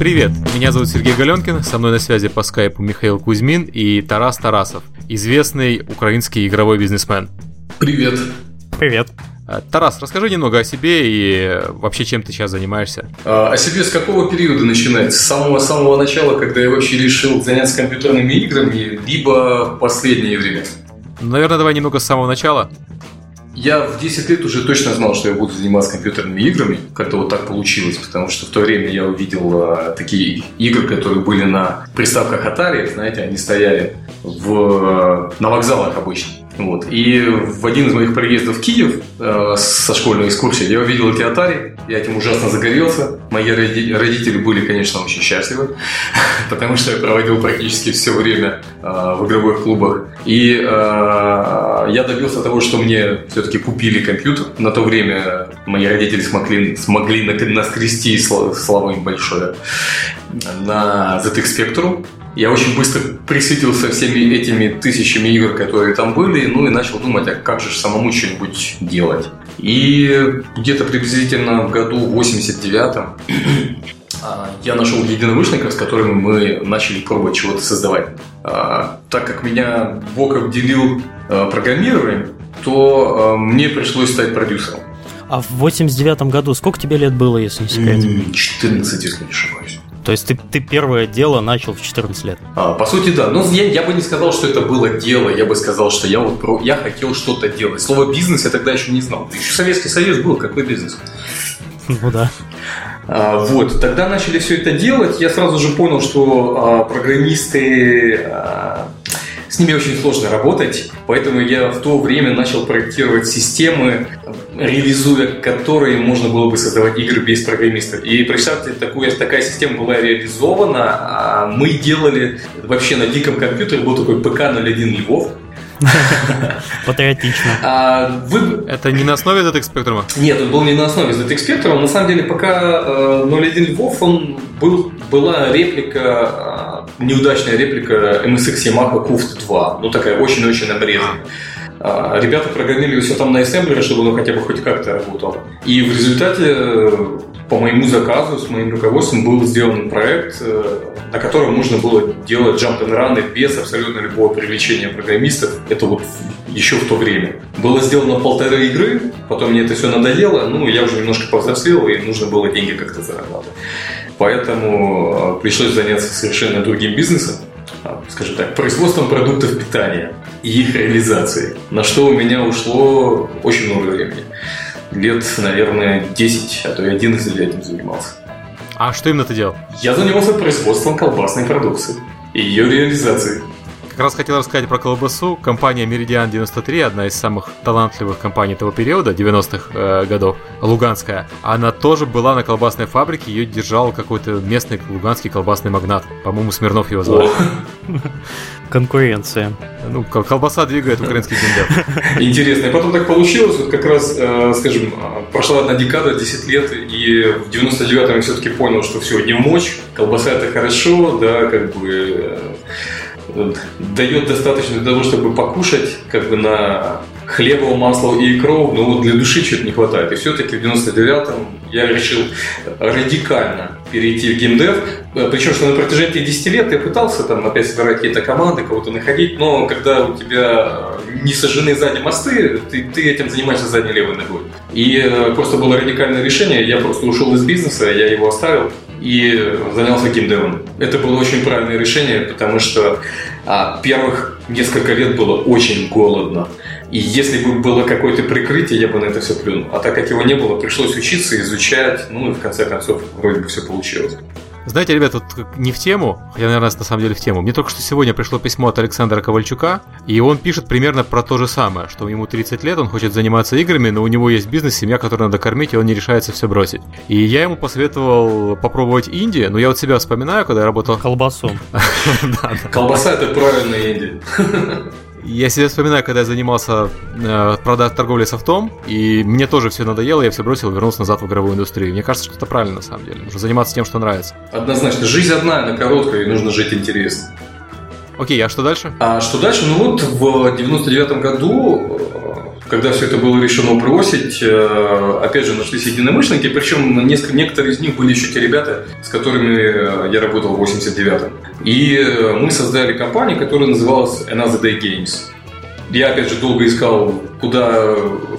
Привет, меня зовут Сергей Галенкин, со мной на связи по скайпу Михаил Кузьмин и Тарас Тарасов, известный украинский игровой бизнесмен. Привет. Привет. А, Тарас, расскажи немного о себе и вообще чем ты сейчас занимаешься. А, о себе с какого периода начинать? С самого-самого начала, когда я вообще решил заняться компьютерными играми, либо последнее время? Наверное, давай немного с самого начала. Я в 10 лет уже точно знал, что я буду заниматься компьютерными играми. Как-то вот так получилось, потому что в то время я увидел а, такие игры, которые были на приставках Atari, знаете, они стояли в, на вокзалах обычно. Вот. И в один из моих приездов в Киев э, со школьной экскурсией я увидел эти Atari, я этим ужасно загорелся. Мои родители были, конечно, очень счастливы, потому что я проводил практически все время э, в игровых клубах. И э, я добился того, что мне все-таки купили компьютер. На то время мои родители смогли, смогли наскрести, слава им большое, на ZX Spectrum. Я очень быстро присытился всеми этими тысячами игр, которые там были, ну и начал думать, а как же самому что-нибудь делать. И где-то приблизительно в году 89-м а, я нашел единомышленников, с которыми мы начали пробовать чего-то создавать. А, так как меня Бог обделил а, программированием, то мне пришлось стать продюсером. А в 89 году сколько тебе лет было, если не секрет? 14, если не ошибаюсь. То есть ты, ты первое дело начал в 14 лет? А, по сути, да. Но я, я бы не сказал, что это было дело. Я бы сказал, что я вот про, я хотел что-то делать. Слово бизнес я тогда еще не знал. Еще Советский Союз был, какой бизнес? Ну да. А, вот, тогда начали все это делать. Я сразу же понял, что а, программисты а, ними очень сложно работать, поэтому я в то время начал проектировать системы, реализуя которые можно было бы создавать игры без программистов. И представьте, такую, такая система была реализована, а мы делали вообще на диком компьютере, был такой ПК-01 Львов, Патриотично. А, вы... Это не на основе ZX Spectrum? Нет, он был не на основе ZX Spectrum. На самом деле, пока э, 01 Львов, он был, была реплика, неудачная реплика MSX Yamaha Kuft 2. Ну, такая очень-очень обрезанная. А, ребята программировали все там на ассемблере, чтобы оно хотя бы хоть как-то работало. И в результате по моему заказу, с моим руководством был сделан проект, э, на котором можно было делать jump and run без абсолютно любого привлечения программистов. Это вот еще в то время. Было сделано полторы игры, потом мне это все надоело, ну, я уже немножко повзрослел, и нужно было деньги как-то зарабатывать. Поэтому э, пришлось заняться совершенно другим бизнесом, а, скажем так, производством продуктов питания и их реализацией, на что у меня ушло очень много времени. Лет, наверное, 10, а то и 11 я этим занимался. А что именно ты делал? Я занимался производством колбасной продукции и ее реализацией. Как раз хотел рассказать про колбасу. Компания Meridian 93, одна из самых талантливых компаний того периода, 90-х э, годов, луганская. Она тоже была на колбасной фабрике, ее держал какой-то местный луганский колбасный магнат. По-моему, Смирнов его звали. Конкуренция. Ну, колбаса двигает украинский геймдев. Интересно. И потом так получилось, вот как раз, э, скажем, прошла одна декада, 10 лет, и в 99-м я все-таки понял, что все, не мочь, колбаса это хорошо, да, как бы э, дает достаточно для того, чтобы покушать, как бы на хлеба, масла и икру, но вот для души чего-то не хватает. И все-таки в 99-м я решил радикально перейти в геймдев. Причем, что на протяжении 10 лет я пытался там опять собирать какие-то команды, кого-то находить, но когда у тебя не сожжены сзади мосты, ты, ты этим занимаешься задней левой ногой. И э, просто было радикальное решение, я просто ушел из бизнеса, я его оставил и занялся геймдевом. Это было очень правильное решение, потому что а, первых несколько лет было очень голодно. И если бы было какое-то прикрытие, я бы на это все плюнул. А так как его не было, пришлось учиться, изучать, ну и в конце концов вроде бы все получилось. Знаете, ребят, вот не в тему, хотя, наверное, на самом деле в тему. Мне только что сегодня пришло письмо от Александра Ковальчука, и он пишет примерно про то же самое, что ему 30 лет, он хочет заниматься играми, но у него есть бизнес, семья, которую надо кормить, и он не решается все бросить. И я ему посоветовал попробовать инди, но я вот себя вспоминаю, когда я работал... Колбасу. Колбаса – это правильная инди. Я себя вспоминаю, когда я занимался э, продаж торговлей софтом, и мне тоже все надоело, я все бросил и вернулся назад в игровую индустрию. Мне кажется, что это правильно на самом деле. Нужно заниматься тем, что нравится. Однозначно. Жизнь одна, она короткая, и нужно жить интересно. Окей, а что дальше? А что дальше? Ну вот в 99 году, э, когда все это было решено бросить, э, опять же нашлись единомышленники, причем несколько, некоторые из них были еще те ребята, с которыми я работал в 89-м. И мы создали компанию, которая называлась Another Day Games. Я, опять же, долго искал, куда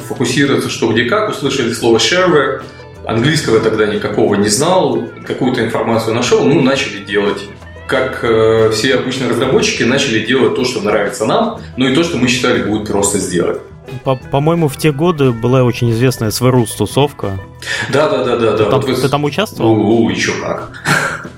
фокусироваться, что где как. Услышали слово shareware. Английского тогда никакого не знал. Какую-то информацию нашел. Ну, начали делать как э, все обычные разработчики начали делать то, что нравится нам, но и то, что мы считали будет просто сделать. По- по-моему, в те годы была очень известная Сверус тусовка. Да, да, да, да, да. Там, Вот вы- ты там участвовал? У, у, еще как.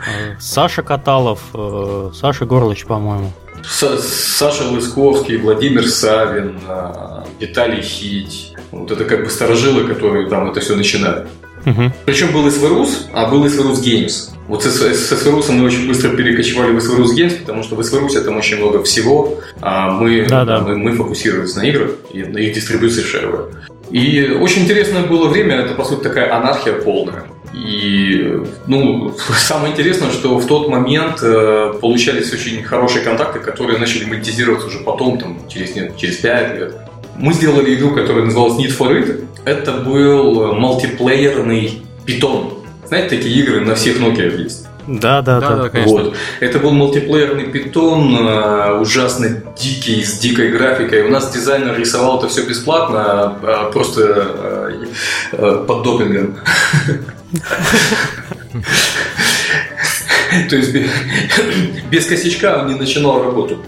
Э, Саша Каталов, э, Саша Горлыч, по-моему. Са- Саша Лысковский, Владимир Савин, а, Виталий Хить. Вот это как бы сторожилы, которые там это все начинали. Мгм. Причем был СВРУС, а был СВРУС Games. Вот с, с, с СВРУСом мы очень быстро перекочевали в СВРУС Games, потому что в СВРУСе там очень много всего, а мы, Да-да. мы, мы фокусировались на играх и на их дистрибуции шервера. И очень интересное было время, это по сути такая анархия полная. И, ну, самое интересное, что в тот момент э, получались очень хорошие контакты, которые начали монетизироваться уже потом, там, через, нет, через 5 лет. Мы сделали игру, которая называлась Need for It. Это был мультиплеерный питон. Знаете, такие игры на всех Nokia есть. Да, да, Да, да. да, конечно. Вот. Это был мультиплеерный питон, э, ужасно дикий, с дикой графикой. У нас дизайнер рисовал это все бесплатно, а просто э, э, под допингом. То есть бе- без косячка он не начинал работу.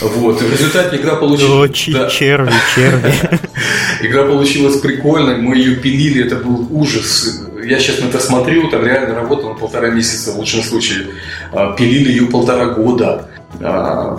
Вот. И в результате игра получилась... чи- Да. черви, черви. Игра получилась прикольной, мы ее пилили, это был ужас. Я сейчас на это смотрю, там реально работал полтора месяца в лучшем случае. А, Пилили ее полтора года. А,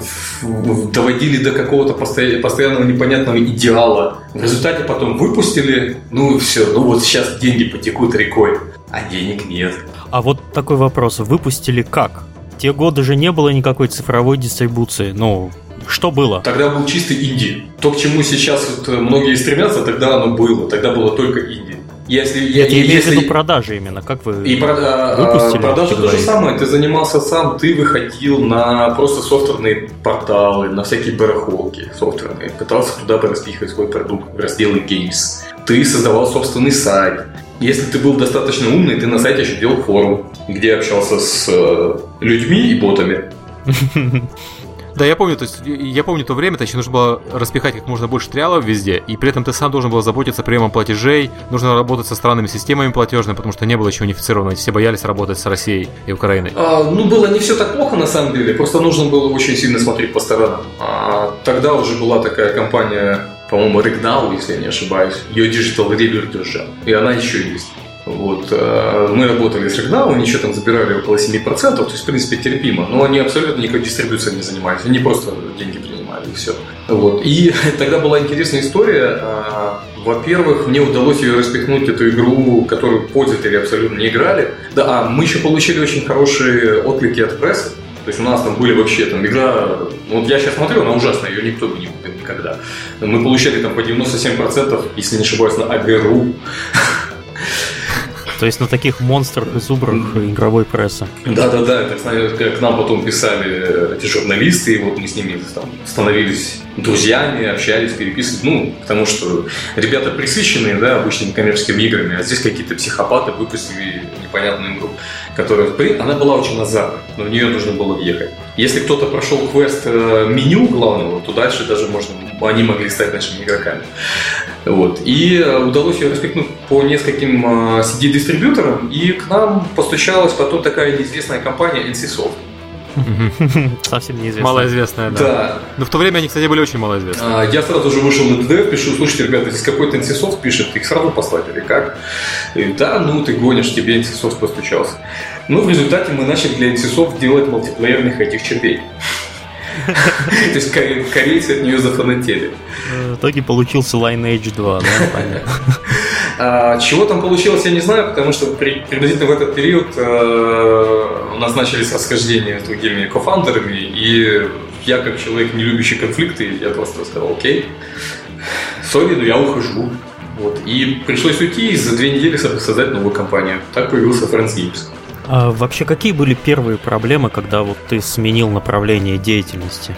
Доводили до какого-то постоя- постоянного непонятного идеала. В результате потом выпустили, ну и все, ну вот сейчас деньги потекут рекой. А денег нет. А вот такой вопрос. Выпустили как? Те годы же не было никакой цифровой дистрибуции. Ну, что было? Тогда был чистый инди. То, к чему сейчас вот многие стремятся, тогда оно было. Тогда было только инди. Если, Я, я- имею в если- виду продажи именно. Как вы... И про- а, Выпустили, продажи ты то же самое. Ты занимался сам, ты выходил на просто софтверные порталы, на всякие барахолки софтверные, пытался туда распихивать свой продукт в разделы Games. Ты создавал собственный сайт. Если ты был достаточно умный, ты на сайте еще делал форум, где общался с э, людьми и ботами. Да, я помню, то есть я помню то время, то еще нужно было распихать как можно больше триалов везде, и при этом ты сам должен был заботиться приемом платежей, нужно работать со странными системами платежными, потому что не было еще унифицированного, все боялись работать с Россией и Украиной. А, ну, было не все так плохо на самом деле, просто нужно было очень сильно смотреть по сторонам. А, тогда уже была такая компания, по-моему, Rignow, если я не ошибаюсь, ее Digital River держал, и она еще есть. Вот, э, мы работали с Rignow, они еще там забирали около 7%, то есть, в принципе, терпимо, но они абсолютно никакой дистрибуцией не занимались, они просто деньги принимали и все. Вот. И тогда была интересная история. А, Во-первых, мне удалось ее распихнуть, эту игру, которую пользователи абсолютно не играли. Да, а мы еще получили очень хорошие отклики от прессы. То есть у нас там были вообще там игра, вот я сейчас смотрю, она ужасная, ее никто бы не купил никогда. Мы получали там по 97%, если не ошибаюсь, на АГРУ. То есть на таких монстрах и зубрах игровой прессы. Да-да-да, это к нам потом писали э, эти журналисты, и вот мы с ними там становились друзьями, общались, переписывались, ну, потому что ребята присыщенные, да, обычными коммерческими играми, а здесь какие-то психопаты выпустили непонятную игру, которая, она была очень азартной, но в нее нужно было въехать. Если кто-то прошел квест э, меню главного, то дальше даже можно, они могли стать нашими игроками. Вот. И э, удалось ее распихнуть по нескольким э, CD-дистрибьюторам, и к нам постучалась потом такая неизвестная компания NCSoft. Совсем неизвестно. Малоизвестная, да. Да. Но в то время они, кстати, были очень малоизвестны. А, Я сразу же вышел на ДДФ, пишу, слушайте, ребята, здесь какой-то NCSoft пишет, их сразу послать или как? И, да, ну ты гонишь, тебе NCSoft постучался. Ну, в результате мы начали для NCSoft делать мультиплеерных этих червей. То есть коре- корейцы от нее зафанатели. В итоге получился Lineage 2, да, понятно. А, чего там получилось, я не знаю, потому что при- приблизительно в этот период э, у нас начались расхождения с другими кофаундерами, и я, как человек, не любящий конфликты, я просто сказал, окей, сори, но я ухожу. Вот. И пришлось уйти и за две недели со- создать новую компанию. Так появился Friends Games. А вообще, какие были первые проблемы, когда вот ты сменил направление деятельности?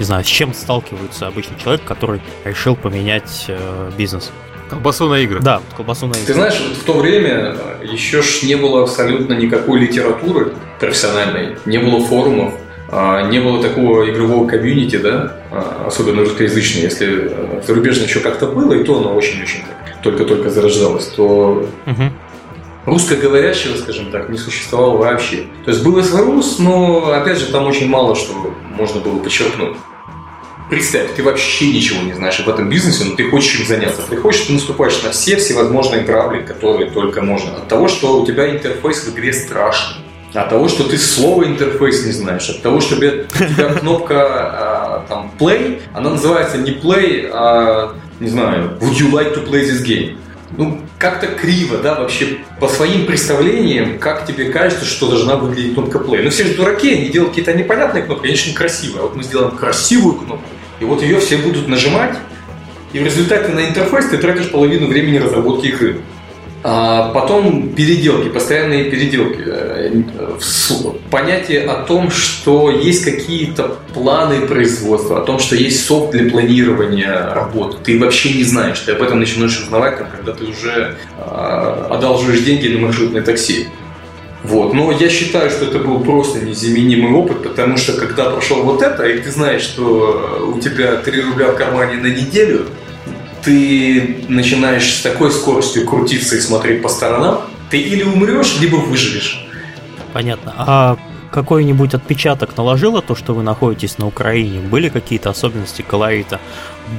Не знаю, с чем сталкивается обычный человек, который решил поменять э, бизнес? Колбасу на игры. Да, колбасу на игры. Ты знаешь, вот в то время еще ж не было абсолютно никакой литературы профессиональной, не было форумов, а, не было такого игрового комьюнити, да, а, особенно русскоязычного. Если э, зарубежно еще как-то было, и то оно очень-очень только-только зарождалось, то угу. русскоговорящего, скажем так, не существовало вообще. То есть был СВРУС, но, опять же, там очень мало что можно было подчеркнуть. Представь, ты вообще ничего не знаешь об этом бизнесе, но ты хочешь им заняться. Ты хочешь, ты наступаешь на все всевозможные грабли, которые только можно. От того, что у тебя интерфейс в игре страшный от того, что ты слово интерфейс не знаешь, от того, что у тебя кнопка а, там play, она называется не play, а не знаю, would you like to play this game? Ну, как-то криво, да, вообще по своим представлениям, как тебе кажется, что должна выглядеть кнопка play. Ну, все же дураки, они делают какие-то непонятные кнопки, они очень красивые. А вот мы сделаем красивую кнопку, и вот ее все будут нажимать, и в результате на интерфейс ты тратишь половину времени разработки игры. А потом переделки, постоянные переделки. Э, понятие о том, что есть какие-то планы производства, о том, что есть софт для планирования работы. Ты вообще не знаешь, ты об этом начинаешь узнавать, когда ты уже э, одалживаешь деньги на маршрутное такси. Вот. Но я считаю, что это был просто незаменимый опыт, потому что когда прошел вот это, и ты знаешь, что у тебя 3 рубля в кармане на неделю, ты начинаешь с такой скоростью крутиться и смотреть по сторонам, ты или умрешь, либо выживешь. Понятно. А какой-нибудь отпечаток наложило то, что вы находитесь на Украине? Были какие-то особенности колорита?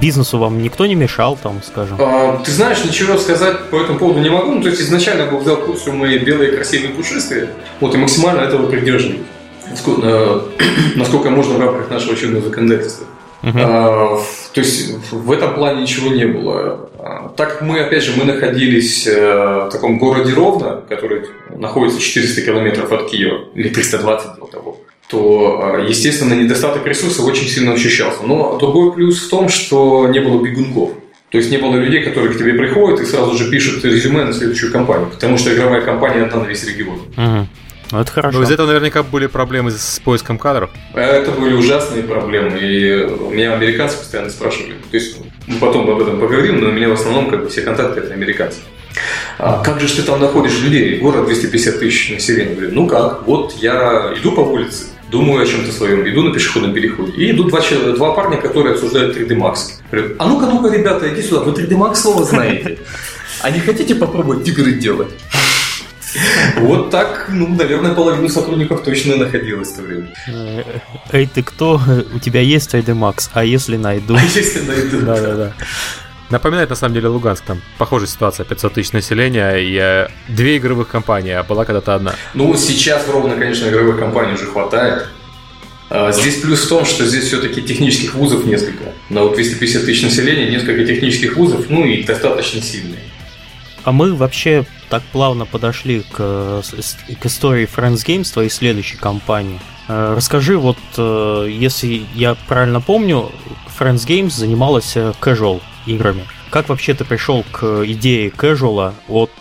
Бизнесу вам никто не мешал, там, скажем? А, ты знаешь, ничего сказать по этому поводу не могу. Ну, то есть изначально я был взял курс мои белые, красивые, пушистые. Вот, и максимально этого придерживаюсь. Насколько, э, насколько можно в рамках нашего учебного законодательства. А, то есть в этом плане ничего не было. А, так мы, опять же, мы находились э, в таком городе Ровно, который находится 400 километров от Киева, или 320 до того, то, а, естественно, недостаток ресурсов очень сильно ощущался. Но другой плюс в том, что не было бегунков. То есть не было людей, которые к тебе приходят и сразу же пишут резюме на следующую компанию, потому что игровая компания одна на весь регион. Uh-huh. Ну, это хорошо. Но из этого наверняка были проблемы с поиском кадров. Это были ужасные проблемы. И меня американцы постоянно спрашивали. То есть мы потом об этом поговорим, но у меня в основном как бы все контакты это американцы. А как же ты там находишь людей? Город 250 тысяч населения. Говорю, ну как, вот я иду по улице, думаю о чем-то своем, иду на пешеходном переходе. И идут два, два парня, которые обсуждают 3D Max. Говорят, а ну-ка, ну-ка, ребята, иди сюда, вы 3D Max слово знаете. А не хотите попробовать игры делать? Вот так, ну, наверное, половина сотрудников точно находилась в то время. Э, эй, ты кто? У тебя есть ID Max? А если найду? А если найду? Да-да-да. Напоминает на самом деле Луганск, там похожая ситуация, 500 тысяч населения и э, две игровых компании, а была когда-то одна. Ну, сейчас ровно, конечно, игровых компаний уже хватает. А, здесь плюс в том, что здесь все-таки технических вузов несколько. На вот 250 тысяч населения несколько технических вузов, ну и достаточно сильные. А мы вообще так плавно подошли к, к истории Friends Games, твоей следующей компании. Э, расскажи, вот э, если я правильно помню, Friends Games занималась э, casual играми. Как вообще ты пришел к идее casual от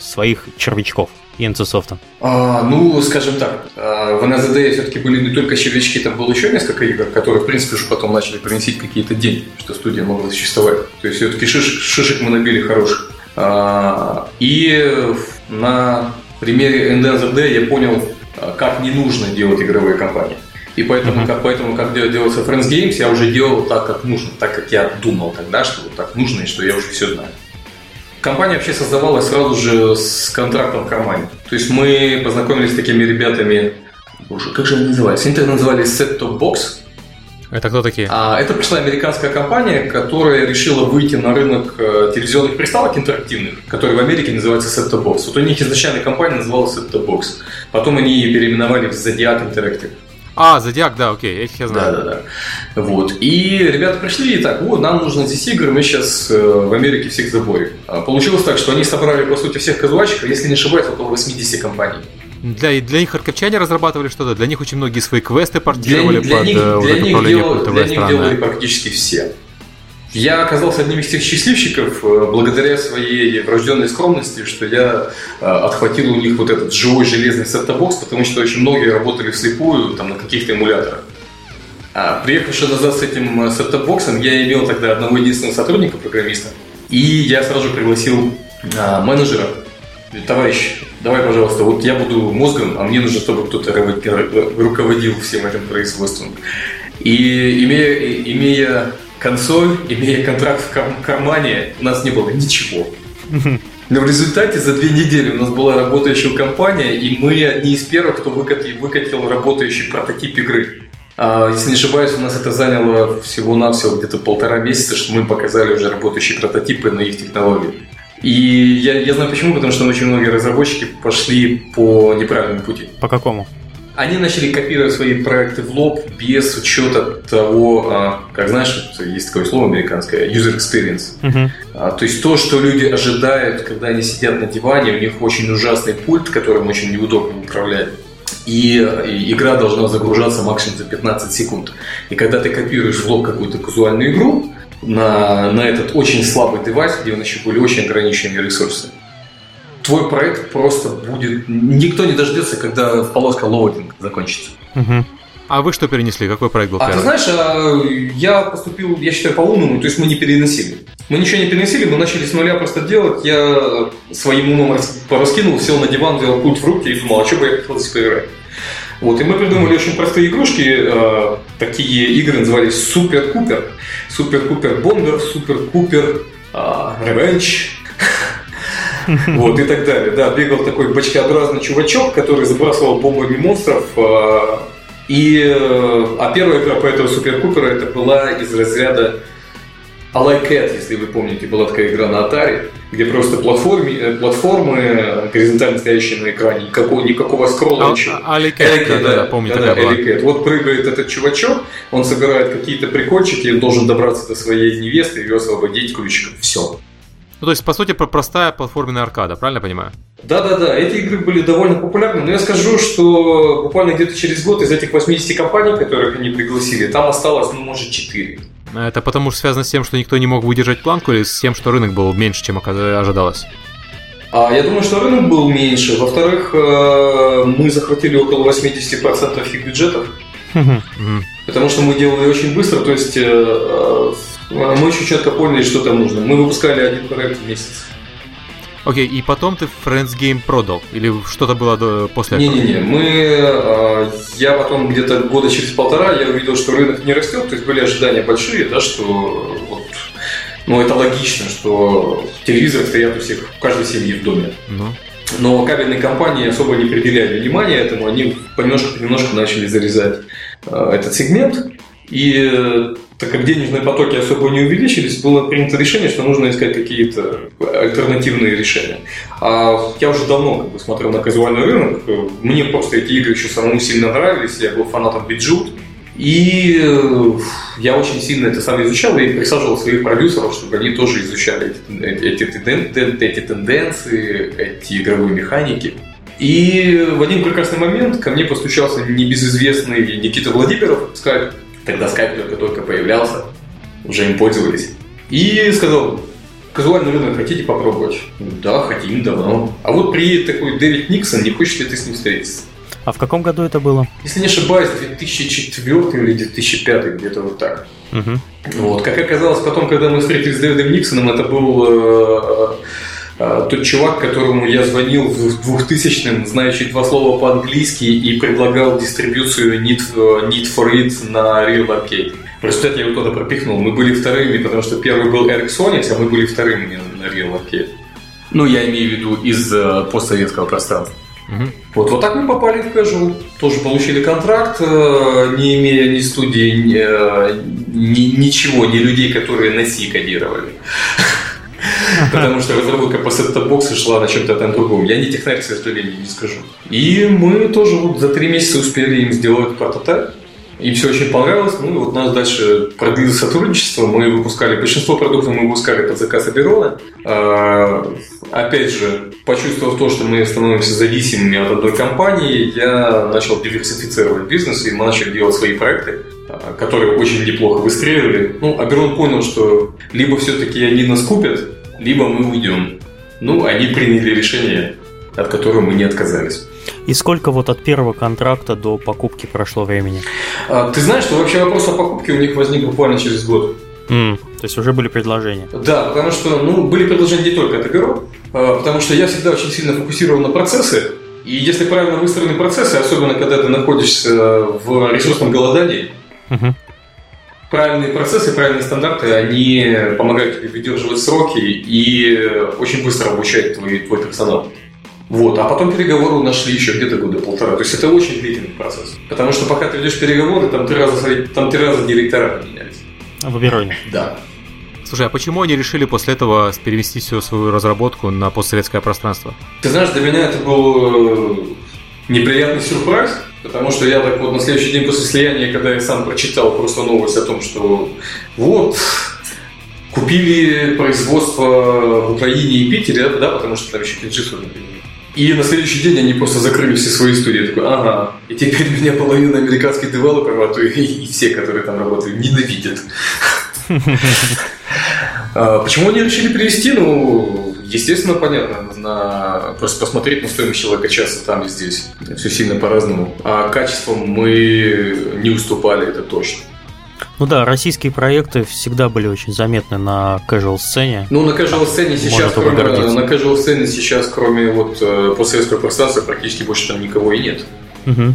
своих червячков? и NCSoft? А, ну, скажем так, в НЗД все-таки были не только червячки, там было еще несколько игр, которые, в принципе, уже потом начали приносить какие-то деньги, что студия могла существовать. То есть все-таки шишек, шишек мы набили хороших. А, и на примере NDZD я понял, а, как не нужно делать игровые компании. И поэтому, как, поэтому, как делался Friends Games, я уже делал так, как нужно, так, как я думал тогда, что вот так нужно, и что я уже все знаю. Компания вообще создавалась сразу же с контрактом в кармане. То есть мы познакомились с такими ребятами, боже, как же они назывались? Они тогда назывались Set Top Box, это кто такие? А, это пришла американская компания, которая решила выйти на рынок э, телевизионных приставок интерактивных, который в Америке называется Set-Top Box. Вот у них изначально компания называлась Set-Top Box. Потом они ее переименовали в Zodiac Interactive. А, Зодиак, да, окей, этих я знаю. Да, да, да. Вот. И ребята пришли и так, вот, нам нужно здесь игры, мы сейчас э, в Америке всех заборем. А получилось так, что они собрали, по сути, всех казуальщиков, если не ошибаюсь, около 80 компаний. Для, для них харьковчане разрабатывали что-то, для них очень многие свои квесты портировали для, для под них, э, для них делали, для них делали практически все. Я оказался одним из тех счастливчиков э, благодаря своей врожденной скромности, что я э, отхватил у них вот этот живой железный сеттобокс, потому что очень многие работали вслепую там, на каких-то эмуляторах. А приехавший назад с этим сеттобоксом, я имел тогда одного единственного сотрудника, программиста, и я сразу пригласил а, менеджера, товарищ, давай, пожалуйста, вот я буду мозгом, а мне нужно, чтобы кто-то руководил всем этим производством. И имея, имея консоль, имея контракт в кармане, у нас не было ничего. Но в результате за две недели у нас была работающая компания, и мы одни из первых, кто выкатил, выкатил работающий прототип игры. А, если не ошибаюсь, у нас это заняло всего-навсего где-то полтора месяца, что мы показали уже работающие прототипы на их технологии. И я, я знаю почему, потому что очень многие разработчики пошли по неправильному пути. По какому? Они начали копировать свои проекты в лоб без учета того, а, как знаешь, есть такое слово американское, user experience. Uh-huh. То есть то, что люди ожидают, когда они сидят на диване, у них очень ужасный пульт, которым очень неудобно управлять. И, и игра должна загружаться максимум за 15 секунд. И когда ты копируешь в лоб какую-то казуальную игру на, на этот очень слабый девайс, где у нас еще были очень ограниченные ресурсы, твой проект просто будет... Никто не дождется, когда полоска loading закончится. Угу. А вы что перенесли? Какой проект был а первый? ты знаешь, а, я поступил, я считаю, по-умному, то есть мы не переносили. Мы ничего не переносили, мы начали с нуля просто делать. Я своим умом пораскинул, сел на диван, взял пульт в руки и думал, а что бы я хотел здесь поиграть? Вот, и мы придумали очень простые игрушки. Э, такие игры назывались Супер Купер, Супер Купер Бомбер, Супер Купер Ревенч. Вот, и так далее. Да, бегал такой бочкообразный чувачок, который забрасывал бомбами монстров. А, и, э, а первая игра по этому Супер Купера это была из разряда A Like Cat, если вы помните, была такая игра на Atari, где просто платформы, э, платформы горизонтально стоящие на экране, никакого, никакого скролла, а, ничего. А, Alley Cat, да, да, да, помню, да, да, Cat. Вот прыгает этот чувачок, он собирает какие-то прикольчики, он должен добраться до своей невесты и ее освободить ключиком. Все. Ну, то есть, по сути, простая платформенная аркада, правильно я понимаю? Да-да-да, эти игры были довольно популярны, но я скажу, что буквально где-то через год из этих 80 компаний, которых они пригласили, там осталось, ну, может, 4. Это потому что связано с тем, что никто не мог выдержать планку или с тем, что рынок был меньше, чем ожидалось? А, я думаю, что рынок был меньше. Во-вторых, э, мы захватили около 80% их бюджетов. Потому что мы делали очень быстро, то есть э, э, мы очень четко поняли, что там нужно. Мы выпускали один проект в месяц. Окей, и потом ты Friends Game продал? Или что-то было до, после этого? Не-не-не, мы... Э, я потом где-то года через полтора я увидел, что рынок не растет, то есть были ожидания большие, да, что вот, ну, это логично, что телевизор стоят у всех, в каждой семье в доме. Ну. Но кабельные компании особо не приделяли внимания этому, они понемножку-понемножку начали зарезать э, этот сегмент. И так как денежные потоки особо не увеличились, было принято решение, что нужно искать какие-то альтернативные решения. А я уже давно как бы, смотрел на казуальный рынок, мне просто эти игры еще самому сильно нравились, я был фанатом Биджут, и э, я очень сильно это сам изучал и присаживал своих продюсеров, чтобы они тоже изучали эти, эти, эти, тенденции, эти игровые механики. И в один прекрасный момент ко мне постучался небезызвестный Никита Владимиров, сказать, Тогда скайп только-только появлялся, уже им пользовались. И сказал, казуальный рынок хотите попробовать? Да, хотим, давно. А вот приедет такой Дэвид Никсон, не хочешь ли ты с ним встретиться? А в каком году это было? Если не ошибаюсь, 2004 или 2005, где-то вот так. Угу. Вот. Как оказалось, потом, когда мы встретились с Дэвидом Никсоном, это был э, э, тот чувак, которому я звонил в 2000-м, знающий два слова по-английски и предлагал дистрибьюцию Need, Need for It на Real Arcade. В результате я его туда пропихнул. Мы были вторыми, потому что первый был Eric Sonics, а мы были вторыми на Real Arcade. Ну, я имею в виду из э, постсоветского пространства. Угу. Вот, вот так мы попали в casual. Тоже получили контракт, э, не имея ни студии, ни, э, ни, ничего, ни людей, которые на C кодировали. Потому что разработка по сет-топ-боксу шла на чем-то там другом. Я не технарь, к сожалению, не скажу. И мы тоже вот за три месяца успели им сделать прототип. И все очень понравилось. Ну и вот нас дальше продлили сотрудничество. Мы выпускали большинство продуктов, мы выпускали под заказ Аберона. А, опять же, почувствовав то, что мы становимся зависимыми от одной компании, я начал диверсифицировать бизнес, и мы начали делать свои проекты. Которые очень неплохо выстреливали. Ну, Аберон понял, что либо все-таки они нас купят, либо мы уйдем. Ну, они приняли решение, от которого мы не отказались. И сколько вот от первого контракта до покупки прошло времени? А, ты знаешь, что вообще вопрос о покупке у них возник буквально через год. Mm, то есть уже были предложения? Да, потому что ну, были предложения не только от Игорок, а, потому что я всегда очень сильно фокусирован на процессы, и если правильно выстроены процессы, особенно когда ты находишься в ресурсном голодании, uh-huh. правильные процессы, правильные стандарты, они помогают тебе выдерживать сроки и очень быстро обучать твой, твой персонал. Вот, а потом переговоры у нас шли еще где-то года полтора. То есть это очень длительный процесс. Потому что пока ты ведешь переговоры, там три раза, там три раза директора поменялись. В Абероне? Да. Слушай, а почему они решили после этого перевести всю свою разработку на постсоветское пространство? Ты знаешь, для меня это был э, неприятный сюрприз, потому что я так вот на следующий день после слияния, когда я сам прочитал просто новость о том, что вот купили производство в Украине и Питере, да, потому что там еще например. И на следующий день они просто закрыли все свои студии. Я такой, ага. И теперь меня половина американских девелоперов, а и, и все, которые там работают, ненавидят. А, почему они решили перевести? Ну, естественно, понятно. На, просто посмотреть на стоимость человека часа там и здесь. Все сильно по-разному. А качеством мы не уступали, это точно. Ну да, российские проекты всегда были очень заметны на casual сцене. Ну, на casual сцене сейчас, кроме, на casual сцене сейчас, кроме вот э, постсоветского пространства, практически больше там никого и нет. Угу.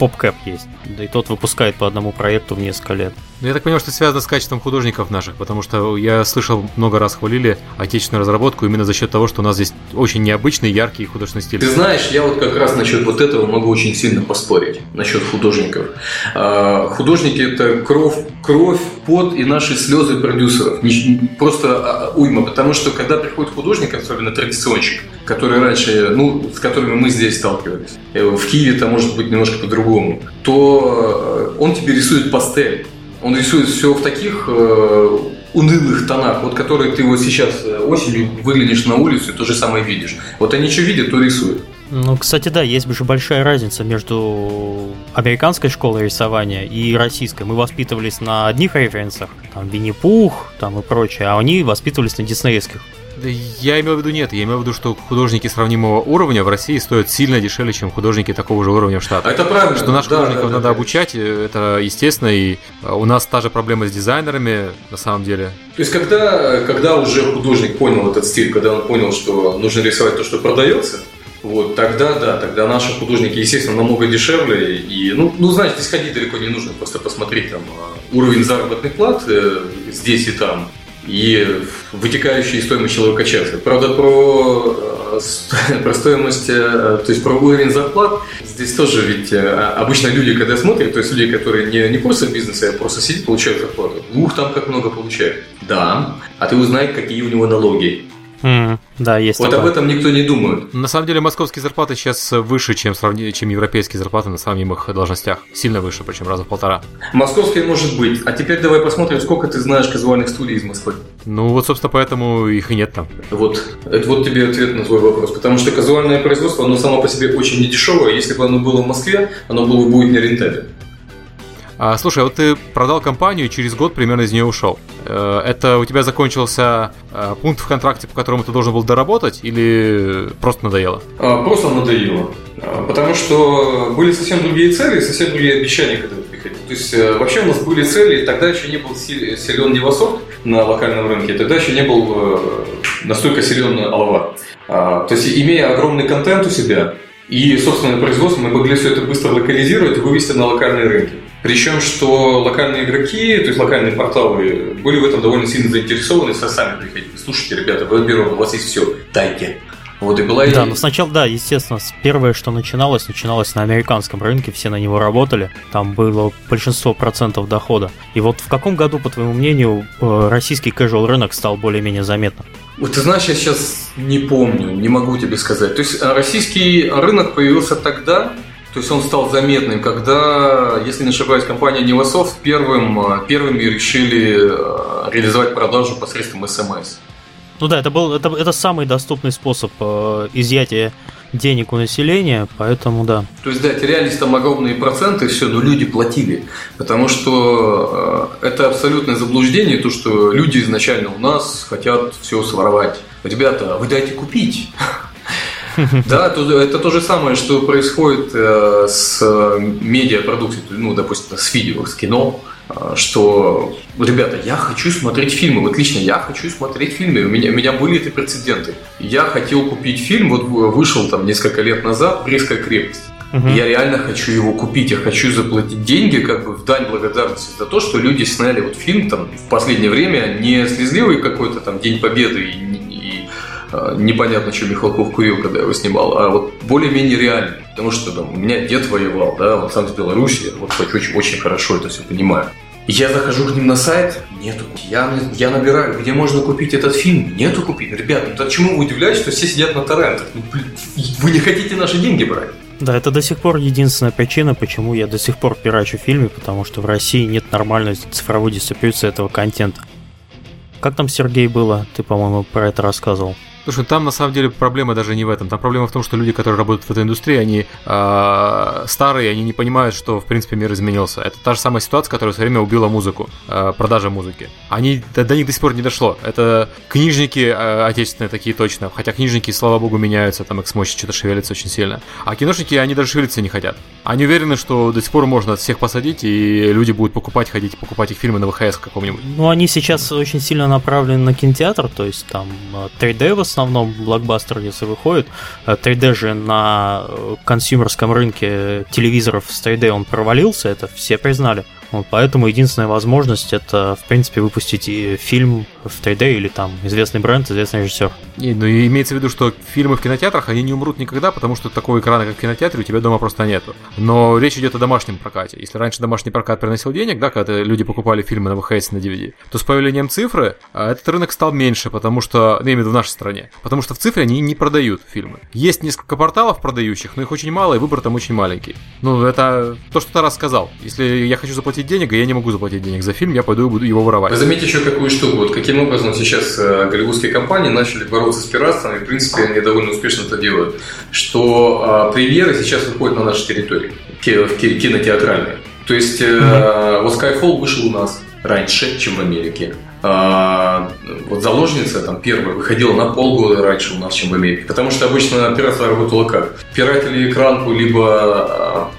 PopCap есть. Да и тот выпускает по одному проекту в несколько лет. Ну, я так понимаю, что связано с качеством художников наших, потому что я слышал, много раз хвалили отечественную разработку именно за счет того, что у нас здесь очень необычный, яркий художественный стиль. Ты знаешь, я вот как раз насчет вот этого могу очень сильно поспорить, насчет художников. А, художники – это кровь, кровь, пот и наши слезы продюсеров. Просто а, уйма, потому что когда приходит художник, особенно традиционщик, который раньше, ну, с которыми мы здесь сталкивались, э, в Киеве это может быть немножко по-другому, то э, он тебе рисует пастель. Он рисует все в таких э, унылых тонах, вот которые ты вот сейчас э, осенью выглянешь на улицу и то же самое видишь. Вот они что видят, то рисуют. Ну, кстати, да, есть уже большая разница между американской школой рисования и российской. Мы воспитывались на одних референсах, там Винни-Пух, там и прочее, а они воспитывались на диснеевских. Я имел в виду нет, я имел в виду, что художники сравнимого уровня в России стоят сильно дешевле, чем художники такого же уровня в Штатах. Это правильно. Что наших да, художников да, надо да, обучать, это естественно, и э, у нас та же проблема с дизайнерами, на самом деле. То есть, когда, когда уже художник понял этот стиль, когда он понял, что нужно рисовать то, что продается, вот, тогда да, тогда наши художники, естественно, намного дешевле. И, ну, ну, знаете, здесь ходить далеко не нужно, просто посмотреть там а, уровень заработных плат э, здесь и там и вытекающие стоимость человека часа. Правда, про, э, про стоимость, э, то есть про уровень зарплат, здесь тоже ведь э, обычно люди, когда смотрят, то есть люди, которые не, не просто в бизнесе, а просто сидят, получают зарплату. Ух, там как много получают. Да, а ты узнай, какие у него налоги. Mm, да, есть. Вот такое. об этом никто не думает. На самом деле московские зарплаты сейчас выше, чем, сравни... чем европейские зарплаты на сравнимых должностях. Сильно выше, причем раза в полтора. Московские может быть. А теперь давай посмотрим, сколько ты знаешь казуальных студий из Москвы. Ну вот, собственно, поэтому их и нет там. Вот. Это вот тебе ответ на твой вопрос. Потому что казуальное производство, оно само по себе очень недешевое. Если бы оно было в Москве, оно было бы будет не рентабельно. А, слушай, а вот ты продал компанию и через год примерно из нее ушел. Э, это у тебя закончился э, пункт в контракте, по которому ты должен был доработать, или просто надоело? А, просто надоело. А, потому что были совсем другие цели, совсем другие обещания, когда ты приходил. То есть э, вообще у нас были цели, тогда еще не был силен Невосорт на локальном рынке, тогда еще не был настолько силен Алава. То есть имея огромный контент у себя, и собственное производство, мы могли все это быстро локализировать и вывести на локальные рынки. Причем, что локальные игроки, то есть локальные порталы, были в этом довольно сильно заинтересованы, сами приходили. Слушайте, ребята, вы у вас есть все, дайте. Вот и была Да, ну сначала, да, естественно, первое, что начиналось, начиналось на американском рынке, все на него работали, там было большинство процентов дохода. И вот в каком году, по твоему мнению, э, российский casual рынок стал более-менее заметным? Вот ты знаешь, я сейчас не помню, не могу тебе сказать. То есть э, российский рынок появился тогда, то есть он стал заметным, когда, если не ошибаюсь, компания Невософт первым, э, первыми решили э, реализовать продажу посредством СМС. Ну да, это был это, это самый доступный способ э, изъятия денег у населения, поэтому да. То есть, да, терялись там огромные проценты, все, но люди платили. Потому что э, это абсолютное заблуждение, то, что люди изначально у нас хотят все своровать. Ребята, вы дайте купить. Да, это то же самое, что происходит э, с медиапродукцией, ну, допустим, с видео, с кино, э, что, ребята, я хочу смотреть фильмы, вот лично я хочу смотреть фильмы, у меня, у меня были эти прецеденты. Я хотел купить фильм, вот вышел там несколько лет назад «Брестская крепость». Угу. Я реально хочу его купить, я хочу заплатить деньги, как бы в дань благодарности за то, что люди сняли вот фильм там в последнее время не слезливый какой-то там День Победы и Э, непонятно, что Михалков курил, когда я его снимал, а вот более-менее реальный. Потому что там, у меня дед воевал, да, он сам из Беларуси, вот очень, очень хорошо это все понимаю. Я захожу к ним на сайт, нету. Я, я набираю, где можно купить этот фильм, нету купить. Ребят, ну так чему вы удивляетесь, что все сидят на торрентах? Ну, вы не хотите наши деньги брать? Да, это до сих пор единственная причина, почему я до сих пор пирачу фильмы, потому что в России нет нормальной цифровой дистрибьюции этого контента. Как там, Сергей, было? Ты, по-моему, про это рассказывал. Слушай, там на самом деле проблема даже не в этом. Там проблема в том, что люди, которые работают в этой индустрии, они э, старые, они не понимают, что в принципе мир изменился. Это та же самая ситуация, которая все время убила музыку, э, продажа музыки. Они до, до них до сих пор не дошло. Это книжники э, отечественные такие точно. Хотя книжники, слава богу, меняются, там их смощи что-то шевелится очень сильно. А киношники, они даже шевелиться не хотят. Они уверены, что до сих пор можно всех посадить, и люди будут покупать, ходить, покупать их фильмы на ВХС каком-нибудь. Ну, они сейчас очень сильно направлены на кинотеатр, то есть там 3D в основном блокбастер, если выходит. 3D э, же на э, консюмерском рынке телевизоров с 3D он провалился, это все признали. Вот, поэтому единственная возможность это, в принципе, выпустить фильм в 3D или там известный бренд, известный режиссер. И, ну, имеется в виду, что фильмы в кинотеатрах, они не умрут никогда, потому что такого экрана, как в кинотеатре, у тебя дома просто нету. Но речь идет о домашнем прокате. Если раньше домашний прокат приносил денег, да, когда люди покупали фильмы на VHS на DVD, то с появлением цифры а, этот рынок стал меньше, потому что, ну, имею в виду в нашей стране, потому что в цифре они не продают фильмы. Есть несколько порталов продающих, но их очень мало, и выбор там очень маленький. Ну, это то, что ты рассказал. Если я хочу заплатить денег, и я не могу заплатить денег за фильм, я пойду и буду его воровать. Вы заметите еще какую штуку, вот каким образом сейчас э, голливудские компании начали бороться с пиратством, и, в принципе, они довольно успешно это делают, что а, премьеры сейчас выходят на нашей территории, в кинотеатральные. То есть, mm-hmm. вот Skyfall вышел у нас раньше, чем в Америке. А, вот заложница там первая выходила на полгода раньше у нас, чем в Америке. Потому что обычно пиратство работало как? Пиратили экранку, либо а,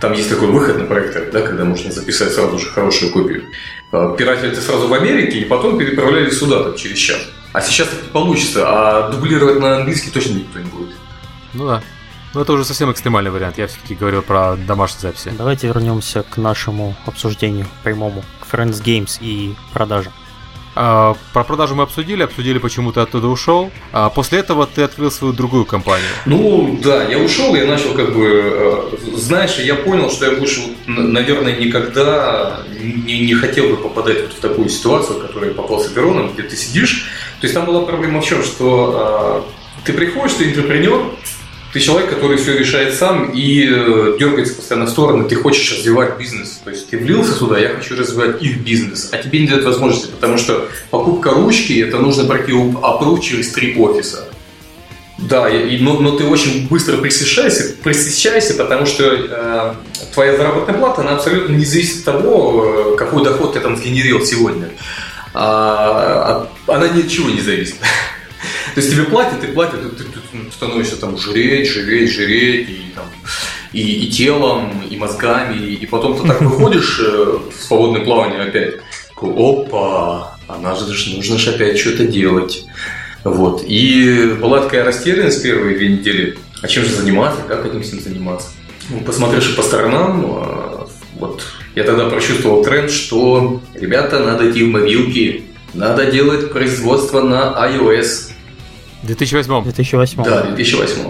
там есть такой выход на проектор, да, когда можно записать сразу же хорошую копию. А, пиратели это сразу в Америке и потом переправляли сюда там, через час. А сейчас это получится, а дублировать на английский точно никто не будет. Ну да. Ну это уже совсем экстремальный вариант. Я все-таки говорил про домашние записи. Давайте вернемся к нашему обсуждению прямому, к Friends Games и продажам. А, про продажу мы обсудили, обсудили, почему ты оттуда ушел. А после этого ты открыл свою другую компанию. Ну да, я ушел, я начал как бы, э, знаешь, я понял, что я больше, наверное, никогда не, не хотел бы попадать вот в такую ситуацию, в которую я попал с Апероном, где ты сидишь. То есть там была проблема в чем, что э, ты приходишь, ты интерпренер, ты человек, который все решает сам и э, дергается постоянно в стороны, ты хочешь развивать бизнес. То есть ты влился сюда, я хочу развивать их бизнес, а тебе не дают возможности, потому что покупка ручки, это нужно пройти аппрув через три офиса. Да, и, но, но ты очень быстро пресыщаешься, пресыщаешься потому что э, твоя заработная плата, она абсолютно не зависит от того, э, какой доход ты там сгенерил сегодня. А, она ни от чего не зависит. То есть тебе платят, и платят, ты, ты, ты становишься там жреть, жреть, жреть, и, там, и, и телом, и мозгами, и потом ты так выходишь э, в свободное плавание опять. Опа, а надо же, нужно же опять что-то делать. Вот. И была такая растерянность первые две недели. А чем же заниматься, как этим всем заниматься? Ну, посмотревши по сторонам, э, вот я тогда прочувствовал тренд, что ребята, надо идти в мобилки, надо делать производство на iOS. В 2008. 2008. Да, 2008.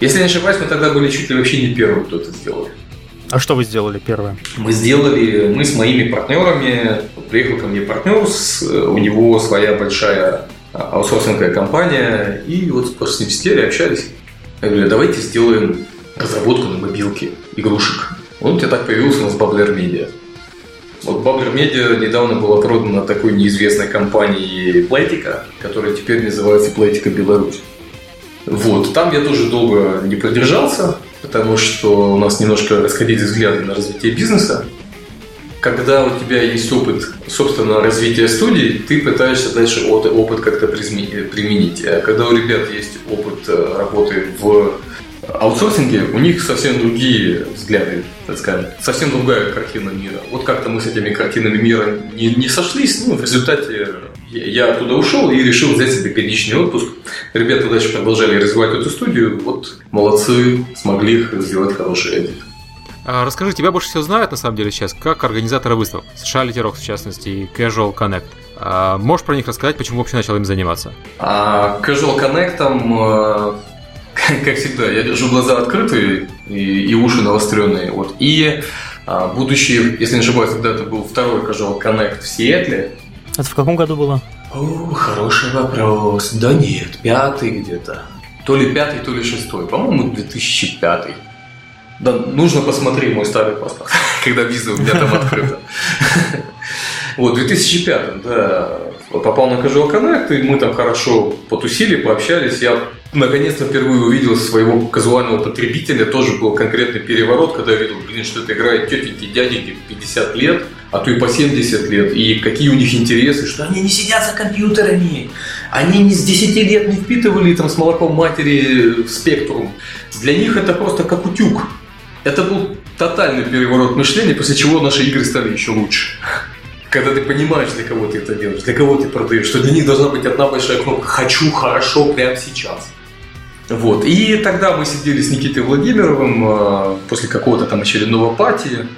Если не ошибаюсь, мы тогда были чуть ли вообще не первым, кто это сделал. А что вы сделали первое? Мы сделали, мы с моими партнерами, приехал ко мне партнер, с, у него своя большая аутсорсинговая компания, и вот с ним сидели, общались. Я говорю, давайте сделаем разработку на мобилке игрушек. Вот я так появился у нас Babbler Media. Вот Babbler Media недавно была продана такой неизвестной компанией Playtika, которая теперь называется Playtika Беларусь. Вот, там я тоже долго не продержался, потому что у нас немножко расходились взгляды на развитие бизнеса. Когда у тебя есть опыт собственного развития студии, ты пытаешься дальше опыт как-то применить. А когда у ребят есть опыт э, работы в аутсорсинге, у них совсем другие взгляды, так скажем, совсем другая картина мира. Вот как-то мы с этими картинами мира не, не сошлись, ну, в результате я оттуда ушел и решил взять себе годичный отпуск. Ребята дальше продолжали развивать эту студию. Вот молодцы, смогли сделать хороший эдит. А расскажи, тебя больше всего знают на самом деле сейчас, как организаторы выставок, США Rocks в частности и Casual Connect. А можешь про них рассказать, почему вообще начал им заниматься? А, Casual Connect, э, как всегда, я держу глаза открытые и, и уши навостренные. Вот. И а, будущий, если не ошибаюсь, тогда это был второй Casual Connect в Сиэтле, это в каком году было? О, хороший вопрос. Да нет, пятый где-то. То ли пятый, то ли шестой. По-моему, 2005. Да, нужно посмотреть мой старый паспорт, когда виза у меня там открыта. Вот, в 2005, да, попал на Casual Connect, и мы там хорошо потусили, пообщались. Я наконец-то впервые увидел своего казуального потребителя. Тоже был конкретный переворот, когда я видел, блин, что это играет тетеньки, дяденьки 50 лет, а то и по 70 лет. И какие у них интересы, что они не сидят за компьютерами. Они не с 10 лет не впитывали там с молоком матери в спектрум. Для них это просто как утюг. Это был тотальный переворот мышления, после чего наши игры стали еще лучше когда ты понимаешь, для кого ты это делаешь, для кого ты продаешь, что для них должна быть одна большая кнопка «хочу хорошо прямо сейчас». Вот. И тогда мы сидели с Никитой Владимировым э, после какого-то там очередного пати.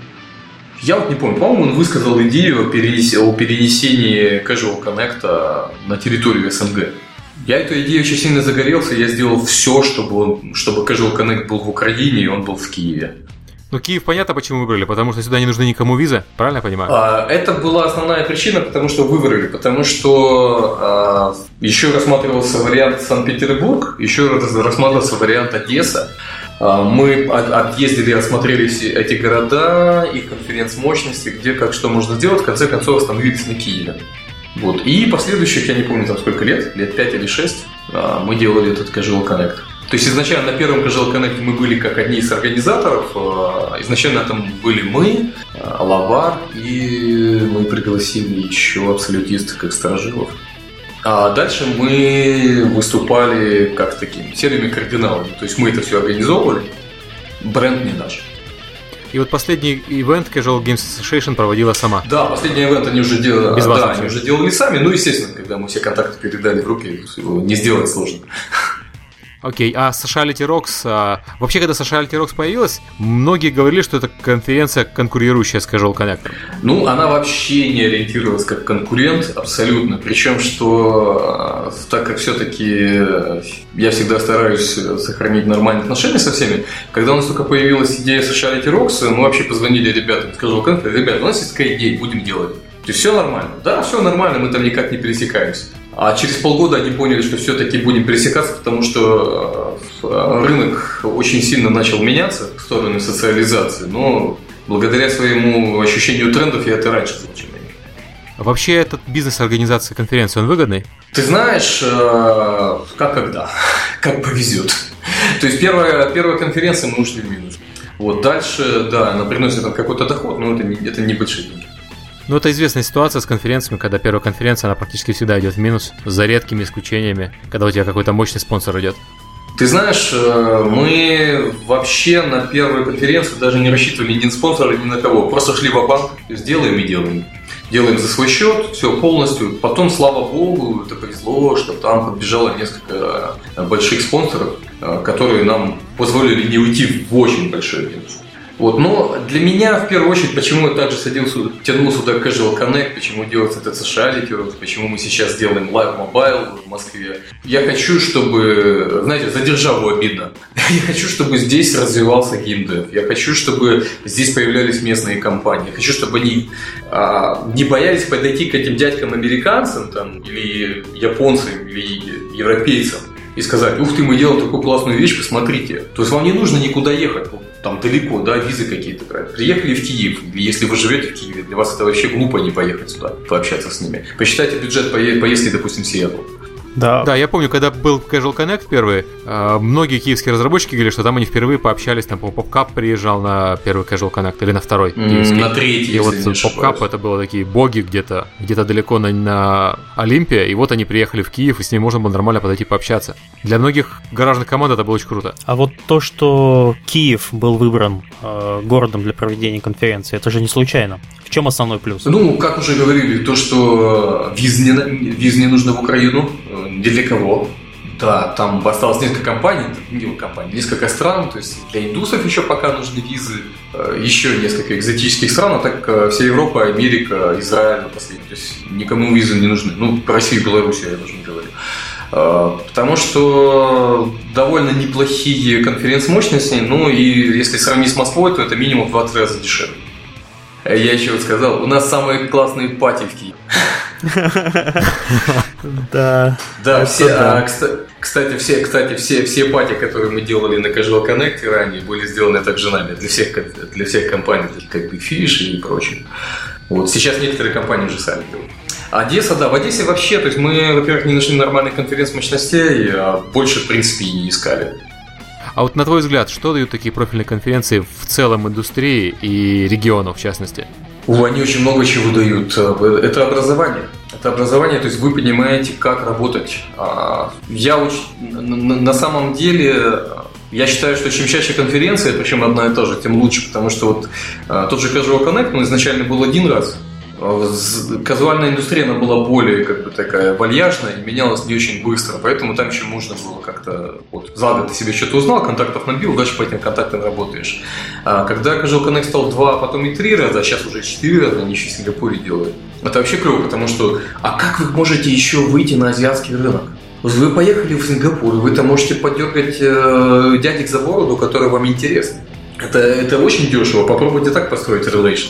Я вот не помню, по-моему, он высказал идею о, перенес... о перенесении Casual Connect на территорию СНГ. Я эту идею очень сильно загорелся, я сделал все, чтобы, он, чтобы Casual Connect был в Украине и он был в Киеве. Ну, Киев понятно, почему выбрали, потому что сюда не нужны никому визы, правильно я понимаю? А, это была основная причина, потому что выбрали, потому что а, еще рассматривался вариант Санкт-Петербург, еще рассматривался вариант Одесса. А, мы объездили, осмотрели эти города, их конференц-мощности, где как что можно сделать, в конце концов остановились на Киеве. Вот. И последующих, я не помню там сколько лет, лет 5 или 6, а, мы делали этот Casual Connect. То есть изначально на первом Casual Connect мы были как одни из организаторов. Э, изначально там были мы, э, Лавар, и мы пригласили еще абсолютистов как сторожилов. А дальше мы выступали как такими серыми кардиналами. То есть мы это все организовывали, бренд не наш. И вот последний ивент Casual Games Association проводила сама. Да, последний ивент они уже делали, Без да, они уже делали сами. Ну, естественно, когда мы все контакты передали в руки, не сделать сложно. Окей, а Sociality Rocks, а, вообще, когда Sociality Rocks появилась, многие говорили, что это конференция, конкурирующая с Casual Connector. Ну, она вообще не ориентировалась как конкурент, абсолютно. Причем, что а, так как все-таки я всегда стараюсь сохранить нормальные отношения со всеми, когда у нас только появилась идея Sociality Rocks, мы вообще позвонили ребятам, Casual Connector, ребят, у нас есть такая идея, будем делать. То есть все нормально. Да, все нормально, мы там никак не пересекаемся. А через полгода они поняли, что все-таки будем пересекаться, потому что э, рынок очень сильно начал меняться в сторону социализации. Но благодаря своему ощущению трендов я это раньше замечал. А вообще этот бизнес организации конференции, он выгодный? Ты знаешь, э, как когда, как повезет. То есть первая, первая конференция мы ушли в минус. Вот дальше, да, она приносит какой-то доход, но это, это небольшие деньги. Ну, это известная ситуация с конференциями, когда первая конференция, она практически всегда идет в минус, за редкими исключениями, когда у тебя какой-то мощный спонсор идет. Ты знаешь, э, мы вообще на первую конференцию даже не рассчитывали ни на спонсора, ни на кого. Просто шли в банк сделаем и делаем. Делаем за свой счет, все полностью. Потом, слава богу, это повезло, что там подбежало несколько больших спонсоров, э, которые нам позволили не уйти в очень большой минус. Вот. Но для меня, в первую очередь, почему я также садился, тянул сюда Casual Connect, почему делается этот Sociality, почему мы сейчас делаем Live Mobile в Москве. Я хочу, чтобы, знаете, за державу обидно. Я хочу, чтобы здесь развивался геймдев. Я хочу, чтобы здесь появлялись местные компании. Я хочу, чтобы они а, не боялись подойти к этим дядькам-американцам там, или японцам, или европейцам и сказать, ух ты, мы делаем такую классную вещь, посмотрите. То есть вам не нужно никуда ехать там далеко, да, визы какие-то брать. Приехали в Киев, если вы живете в Киеве, для вас это вообще глупо не поехать сюда, пообщаться с ними. Посчитайте бюджет поездки, допустим, в Сиэтл. Да. Да, я помню, когда был Casual Connect первый, э, многие киевские разработчики говорили, что там они впервые пообщались, там, PopCap приезжал на первый Casual Connect или на второй. Mm, на третий, И вот PopCap это было такие боги где-то, где-то далеко на, на Олимпе, и вот они приехали в Киев, и с ними можно было нормально подойти пообщаться. Для многих гаражных команд это было очень круто. А вот то, что Киев был выбран э, городом для проведения конференции, это же не случайно. В чем основной плюс? Ну, как уже говорили, то, что виз не, виз не нужно в Украину, э, для кого. Да, там осталось несколько компаний, не компаний, несколько стран, то есть для индусов еще пока нужны визы, э, еще несколько экзотических стран, а так э, вся Европа, Америка, Израиль последний, то есть никому визы не нужны. Ну, Россию и Белоруссию я даже не говорю. Потому что довольно неплохие конференц-мощности, ну и если сравнить с Москвой, то это минимум в 20 раза дешевле. Я еще вот сказал, у нас самые классные пати в Киеве. Да. Да, все, а, кстати, все, кстати, все, все пати, которые мы делали на Casual Connect ранее, были сделаны также нами для всех, для всех компаний, как Big Fish и прочее. Вот сейчас некоторые компании уже сами делают. Одесса, да, в Одессе вообще, то есть мы, во-первых, не нашли нормальной конференц-мощностей, а больше, в принципе, и не искали. А вот на твой взгляд, что дают такие профильные конференции в целом индустрии и региону в частности? О, они очень много чего дают. Это образование. Это образование, то есть вы понимаете, как работать. А, я очень, на самом деле я считаю, что чем чаще конференция, причем одна и та же, тем лучше, потому что вот а, тот же Casual Connect, он изначально был один раз, казуальная индустрия, она была более как бы такая вальяжная менялась не очень быстро, поэтому там еще можно было как-то вот за год ты себе что-то узнал, контактов набил, дальше по этим контактам работаешь. А когда Casual Connect стал два, а потом и три раза, а сейчас уже четыре раза, они еще в Сингапуре делают. Это вообще клево, потому что, а как вы можете еще выйти на азиатский рынок? Вы поехали в Сингапур, вы там можете подергать э, дядек за бороду, которые вам интересны. Это, это очень дешево. Попробуйте так построить relation.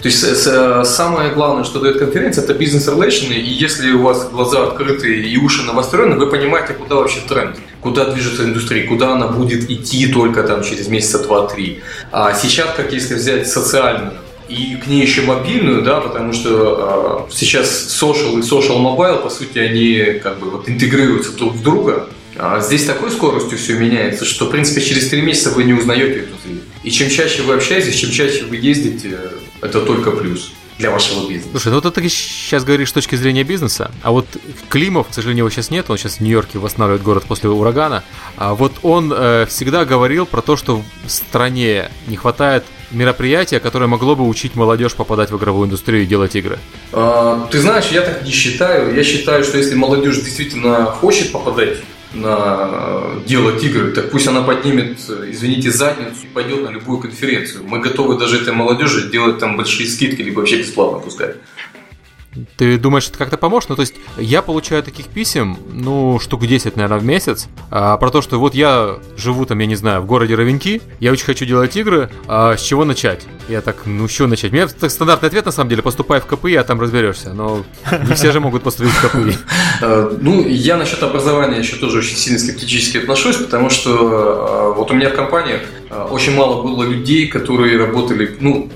То есть с, самое главное, что дает конференция, это бизнес-релейшны. И если у вас глаза открыты и уши навострены, вы понимаете, куда вообще тренд, куда движется индустрия, куда она будет идти только там через месяца два-три. А сейчас, как если взять социальную и к ней еще мобильную, да, потому что э, сейчас social и social mobile, по сути, они как бы вот интегрируются друг в друга. А здесь такой скоростью все меняется, что, в принципе, через три месяца вы не узнаете эту зрителя. И чем чаще вы общаетесь, чем чаще вы ездите, это только плюс для вашего бизнеса. Слушай, ну ты сейчас говоришь с точки зрения бизнеса, а вот Климов, к сожалению, его сейчас нет, он сейчас в Нью-Йорке восстанавливает город после урагана, а вот он э, всегда говорил про то, что в стране не хватает мероприятия, которое могло бы учить молодежь попадать в игровую индустрию и делать игры? А, ты знаешь, я так не считаю. Я считаю, что если молодежь действительно хочет попадать на делать игры, так пусть она поднимет, извините, задницу и пойдет на любую конференцию. Мы готовы даже этой молодежи делать там большие скидки, либо вообще бесплатно пускать. Ты думаешь, это как-то поможет? Ну, то есть, я получаю таких писем, ну, штук 10, наверное, в месяц, а, про то, что вот я живу там, я не знаю, в городе Равенки, я очень хочу делать игры, а с чего начать? Я так, ну, с чего начать? У меня так, стандартный ответ, на самом деле, поступай в КПИ, а там разберешься, но не все же могут поступить в КПИ. А, ну, я насчет образования еще тоже очень сильно скептически отношусь, потому что а, вот у меня в компаниях а, очень мало было людей, которые работали, ну,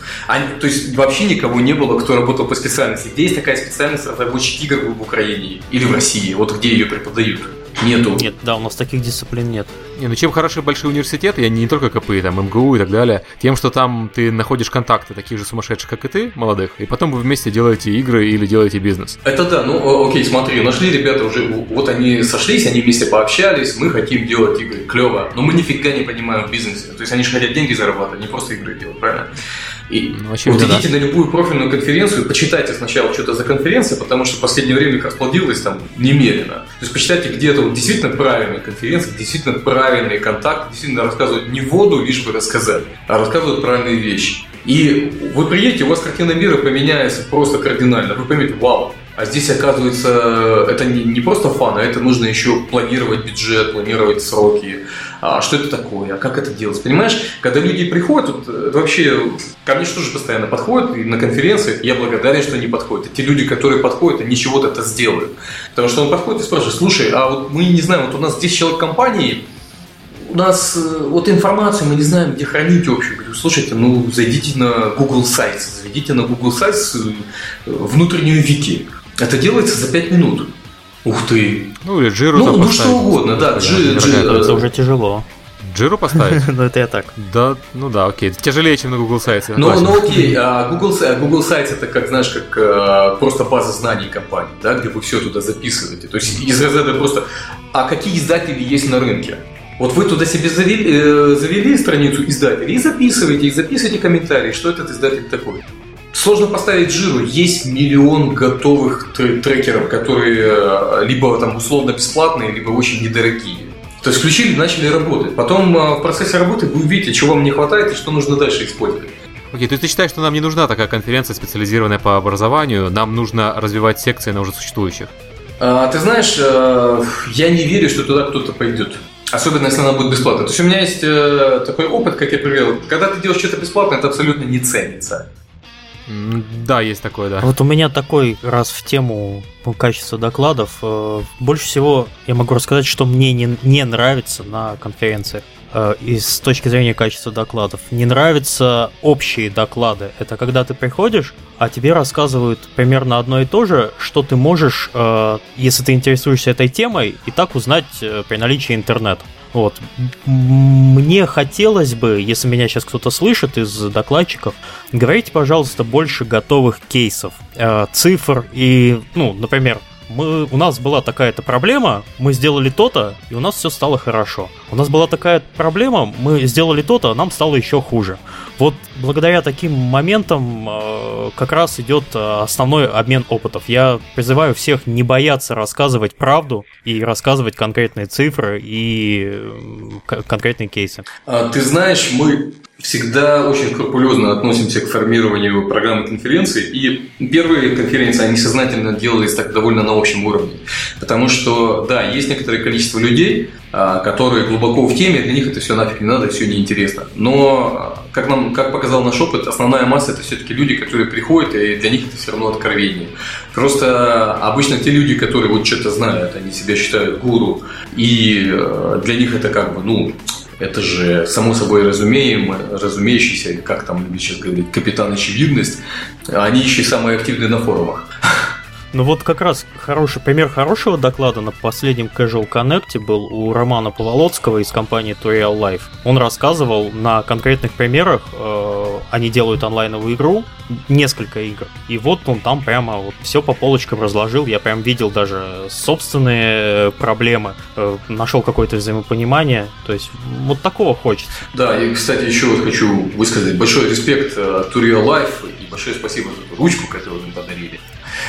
то есть вообще никого не было, кто работал по специальности. Есть такая специальность разработчик игр в Украине или в России, вот где ее преподают? Нету. Нет, да, у нас таких дисциплин нет. Не, ну чем хороши большие университеты, я не только КПИ, там, МГУ и так далее, тем, что там ты находишь контакты таких же сумасшедших, как и ты, молодых, и потом вы вместе делаете игры или делаете бизнес. Это да, ну окей, смотри, нашли ребята уже, вот они сошлись, они вместе пообщались, мы хотим делать игры, клево, но мы нифига не понимаем в бизнесе, то есть они же хотят деньги зарабатывать, не просто игры делать, правильно? И ну, вот идите да. на любую профильную конференцию, почитайте сначала что-то за конференция, потому что в последнее время их расплодилось там немерено. То есть почитайте, где это вот действительно правильная конференция, действительно правильный контакт, действительно рассказывают не воду, лишь бы рассказать, а рассказывают правильные вещи. И вы приедете, у вас картина мира поменяется просто кардинально. Вы поймете, вау, а здесь, оказывается, это не, не просто фан, а это нужно еще планировать бюджет, планировать сроки. А что это такое? А как это делать? Понимаешь, когда люди приходят, вот, это вообще ко мне тоже постоянно подходят и на конференциях, я благодарен, что они подходят. И те люди, которые подходят, они чего-то это сделают. Потому что он подходит и спрашивает, слушай, а вот мы не знаем, вот у нас 10 человек компании, у нас э, вот информацию мы не знаем, где хранить общую. Говорю, слушайте, ну зайдите на Google Sites, зайдите на Google Sites э, внутреннюю вики. Это делается за 5 минут. Ух ты! Ну или Джиру Ну, ну что угодно, да. Джи- Джи- Это э, уже тяжело. Джиру поставить? Но это я так. Да, ну да, окей. Тяжелее, чем на Google сайте. Ну, ну окей, а Google, Sa- Google Sites это как, знаешь, как э, просто база знаний компании, да, где вы все туда записываете. То есть из разряда просто, а какие издатели есть на рынке? Вот вы туда себе завели, э, завели страницу издателей и записываете, и записывайте комментарии, что этот издатель такой. Сложно поставить жиру. Есть миллион готовых тр- трекеров, которые э, либо там условно бесплатные, либо очень недорогие. То есть включили, начали работать. Потом э, в процессе работы вы увидите, чего вам не хватает и что нужно дальше использовать. Окей, то есть ты считаешь, что нам не нужна такая конференция, специализированная по образованию, нам нужно развивать секции на уже существующих? А, ты знаешь, э, я не верю, что туда кто-то пойдет. Особенно, если она будет бесплатной. То есть у меня есть такой опыт, как я привел. Когда ты делаешь что-то бесплатное, это абсолютно не ценится. Да, есть такое, да. Вот у меня такой раз в тему качества докладов. э, Больше всего я могу рассказать, что мне не, не нравится на конференциях. э, И с точки зрения качества докладов. Не нравятся общие доклады. Это когда ты приходишь, а тебе рассказывают примерно одно и то же, что ты можешь, э, если ты интересуешься этой темой, и так узнать при наличии интернета. Вот. Мне хотелось бы, если меня сейчас кто-то слышит из докладчиков, говорите, пожалуйста, больше готовых кейсов, э, цифр и, ну, например, мы, у нас была такая-то проблема, мы сделали то-то, и у нас все стало хорошо. У нас была такая проблема, мы сделали то-то, а нам стало еще хуже. Вот благодаря таким моментам э, как раз идет э, основной обмен опытов. Я призываю всех не бояться рассказывать правду и рассказывать конкретные цифры и э, конкретные кейсы. А, Ты знаешь, мы всегда очень скрупулезно относимся к формированию программы конференции. И первые конференции, они сознательно делались так довольно на общем уровне. Потому что, да, есть некоторое количество людей, а, которые глубоко в теме, для них это все нафиг не надо, все неинтересно. Но, а, как, нам, как показал наш опыт, основная масса это все-таки люди, которые приходят, и для них это все равно откровение. Просто обычно те люди, которые вот что-то знают, они себя считают гуру, и э, для них это как бы, ну, это же само собой разумеем, разумеющийся, как там сейчас говорить, капитан очевидность, они еще самые активные на форумах. Ну вот как раз хороший пример хорошего доклада на последнем Casual Connect был у Романа Поволоцкого из компании Tutorial Life. Он рассказывал на конкретных примерах, э, они делают онлайновую игру, несколько игр, и вот он там прямо вот все по полочкам разложил, я прям видел даже собственные проблемы, э, нашел какое-то взаимопонимание, то есть вот такого хочется. Да, и, кстати, еще вот хочу высказать большой респект э, Tutorial Life и большое спасибо за ручку, которую им подарили.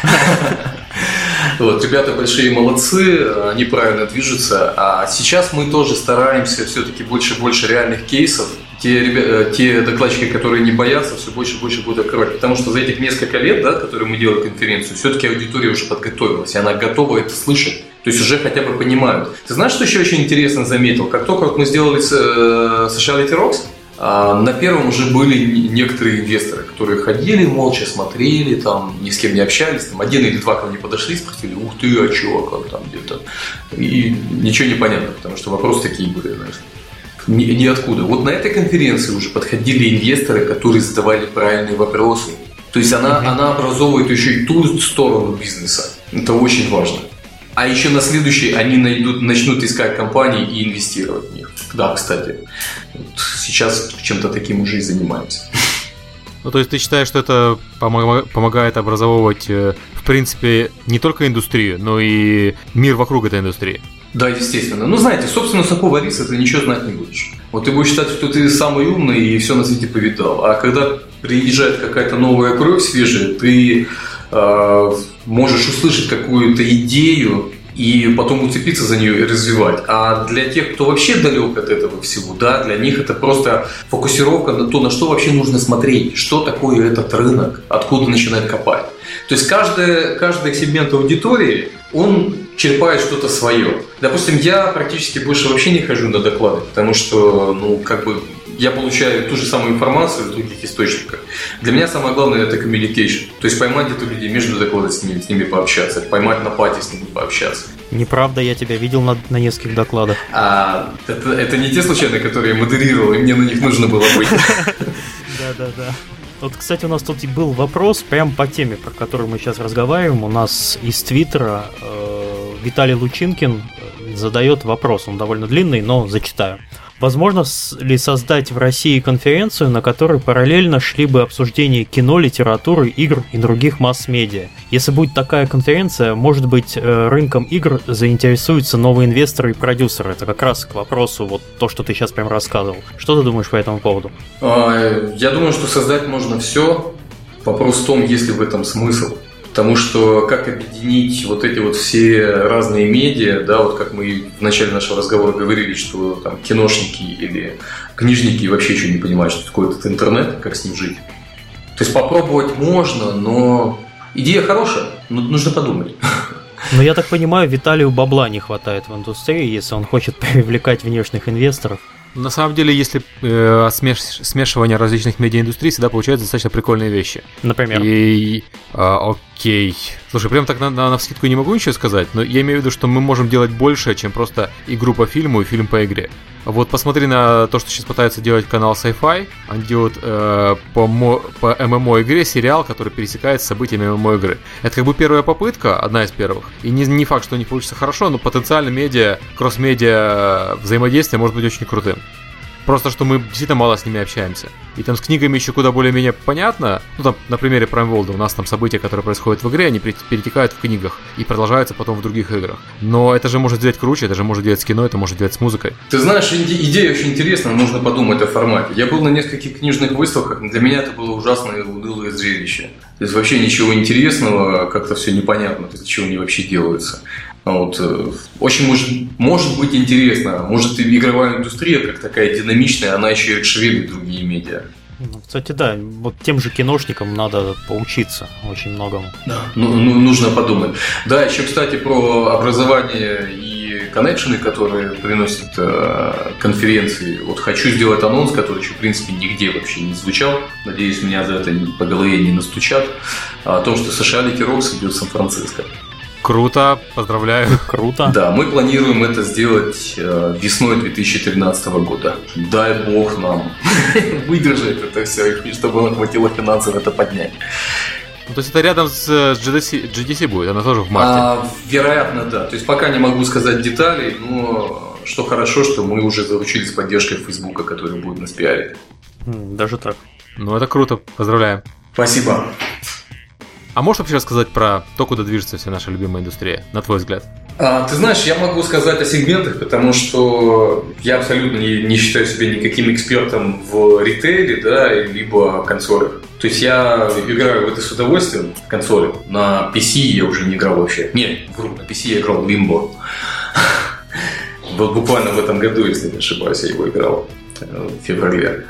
Вот, ребята большие молодцы, они правильно движутся. А сейчас мы тоже стараемся все-таки больше и больше реальных кейсов. Те, ребя- э, те докладчики, которые не боятся, все больше и больше будут открывать. Потому что за этих несколько лет, да, которые мы делаем конференцию, все-таки аудитория уже подготовилась, и она готова это слышать. То есть уже хотя бы понимают. Ты знаешь, что еще очень интересно заметил? Как только вот мы сделали с, э, Sociality Rocks, на первом уже были не- некоторые инвесторы, которые ходили, молча смотрели, там, ни с кем не общались. Там, один или два ко мне подошли, спросили, ух ты, а чё, а как там где-то. И ничего не понятно, потому что вопросы такие были, знаешь. Ни, ниоткуда. Вот на этой конференции уже подходили инвесторы, которые задавали правильные вопросы. То есть она, она образовывает еще и ту сторону бизнеса. Это очень важно. А еще на следующий они найдут, начнут искать компании и инвестировать в них. Да, кстати. Вот сейчас чем-то таким уже и занимаемся. Ну, то есть ты считаешь, что это помо- помогает образовывать, э, в принципе, не только индустрию, но и мир вокруг этой индустрии? Да, естественно. Ну, знаете, собственно, сапога риса ты ничего знать не будешь. Вот ты будешь считать, что ты самый умный и все на свете повидал. А когда приезжает какая-то новая кровь свежая, ты э, можешь услышать какую-то идею и потом уцепиться за нее и развивать. А для тех, кто вообще далек от этого всего, да, для них это просто фокусировка на то, на что вообще нужно смотреть, что такое этот рынок, откуда начинать копать. То есть каждый, каждый сегмент аудитории, он черпает что-то свое. Допустим, я практически больше вообще не хожу на доклады, потому что, ну, как бы я получаю ту же самую информацию в других источниках. Для меня самое главное это communication. То есть поймать где-то людей между докладами с ними, с ними пообщаться, поймать на пати с ними пообщаться. Неправда, я тебя видел на, на нескольких докладах. А это, это не те случайно, которые я модерировал, и мне на них нужно было быть. Да-да-да. Вот, кстати, у нас тут был вопрос прям по теме, про которую мы сейчас разговариваем. У нас из Твиттера э, Виталий Лучинкин задает вопрос, он довольно длинный, но зачитаю. Возможно ли создать в России конференцию, на которой параллельно шли бы обсуждения кино, литературы, игр и других масс-медиа? Если будет такая конференция, может быть, э, рынком игр заинтересуются новые инвесторы и продюсеры. Это как раз к вопросу вот то, что ты сейчас прям рассказывал. Что ты думаешь по этому поводу? А, я думаю, что создать можно все. Вопрос в том, есть ли в этом смысл. Потому что как объединить вот эти вот все разные медиа, да, вот как мы в начале нашего разговора говорили, что там киношники или книжники вообще еще не понимают, что такое этот интернет, как с ним жить. То есть попробовать можно, но идея хорошая, но нужно подумать. Но я так понимаю, Виталию бабла не хватает в индустрии, если он хочет привлекать внешних инвесторов. На самом деле, если э, смеш, смешивание различных медиаиндустрий, всегда получаются достаточно прикольные вещи. Например? И, э, окей. Слушай, прям так на, на, на вскидку не могу ничего сказать, но я имею в виду, что мы можем делать больше, чем просто игру по фильму и фильм по игре. Вот посмотри на то, что сейчас пытается делать канал Sci-Fi. Он делает э, по, мо, по ММО игре сериал, который пересекает с событиями ММО игры. Это как бы первая попытка, одна из первых. И не, не факт, что не получится хорошо, но потенциально медиа, кросс-медиа взаимодействие может быть очень крутым. Просто что мы действительно мало с ними общаемся. И там с книгами еще куда более-менее понятно. Ну, там, на примере Prime World у нас там события, которые происходят в игре, они перетекают в книгах и продолжаются потом в других играх. Но это же может сделать круче, это же может делать с кино, это может делать с музыкой. Ты знаешь, идея очень интересная, нужно подумать о формате. Я был на нескольких книжных выставках, для меня это было ужасное унылое зрелище. То есть вообще ничего интересного, как-то все непонятно, есть чего они вообще делаются. Вот. Э, очень может, может быть интересно. Может, игровая индустрия, как такая динамичная, она еще и расширит другие медиа. Ну, кстати, да, вот тем же киношникам надо поучиться очень многому. Да, ну, ну, нужно подумать. Да, еще, кстати, про образование и коннекшены, которые приносят э, конференции. Вот хочу сделать анонс, который еще, в принципе, нигде вообще не звучал. Надеюсь, меня за это по голове не настучат. О том, что США Лики Рокс идет в Сан-Франциско. Круто, поздравляю. Круто. Да, мы планируем это сделать э, весной 2013 года. Дай бог нам выдержать это все, и чтобы нам хватило финансов это поднять. Ну, то есть это рядом с GDC, GDC будет, она тоже в марте? А, вероятно, да. То есть пока не могу сказать деталей, но что хорошо, что мы уже заручились поддержкой Фейсбука, который будет нас пиарить. Даже так. Ну, это круто. Поздравляем. Спасибо. А можешь вообще рассказать про то, куда движется вся наша любимая индустрия, на твой взгляд? А, ты знаешь, я могу сказать о сегментах, потому что я абсолютно не, не считаю себя никаким экспертом в ритейле, да, либо консолях. То есть я играю в это с удовольствием, консоли. На PC я уже не играл вообще. Нет, вру, на PC я играл в Limbo. Вот буквально в этом году, если не ошибаюсь, я его играл э, в феврале.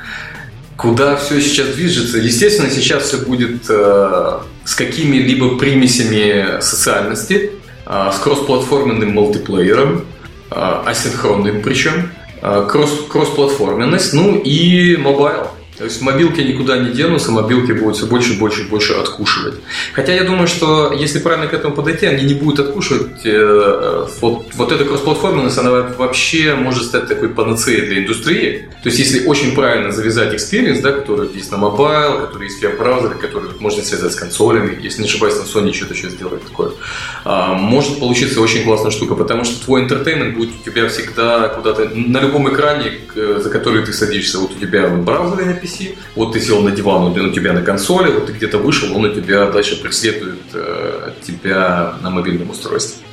Куда все сейчас движется? Естественно, сейчас все будет э, с какими-либо примесями социальности, э, с кроссплатформенным мультиплеером, э, асинхронным причем, э, кросс, кроссплатформенность, ну и mobile. То есть мобилки никуда не денутся, мобилки будут все больше, больше больше откушивать. Хотя я думаю, что если правильно к этому подойти, они не будут откушивать. Э, вот, вот эта кроссплатформенность, она вообще может стать такой панацеей для индустрии. То есть если очень правильно завязать experience, да, который есть на mobile, который есть в веб-браузере, который можно связать с консолями, если не ошибаюсь, на Sony что-то сейчас делает такое, а, может получиться очень классная штука, потому что твой entertainment будет у тебя всегда куда-то на любом экране, за который ты садишься. Вот у тебя в браузере написано, PC, вот ты сел на диван, он у тебя на консоли, вот ты где-то вышел, он у тебя дальше преследует э, тебя на мобильном устройстве.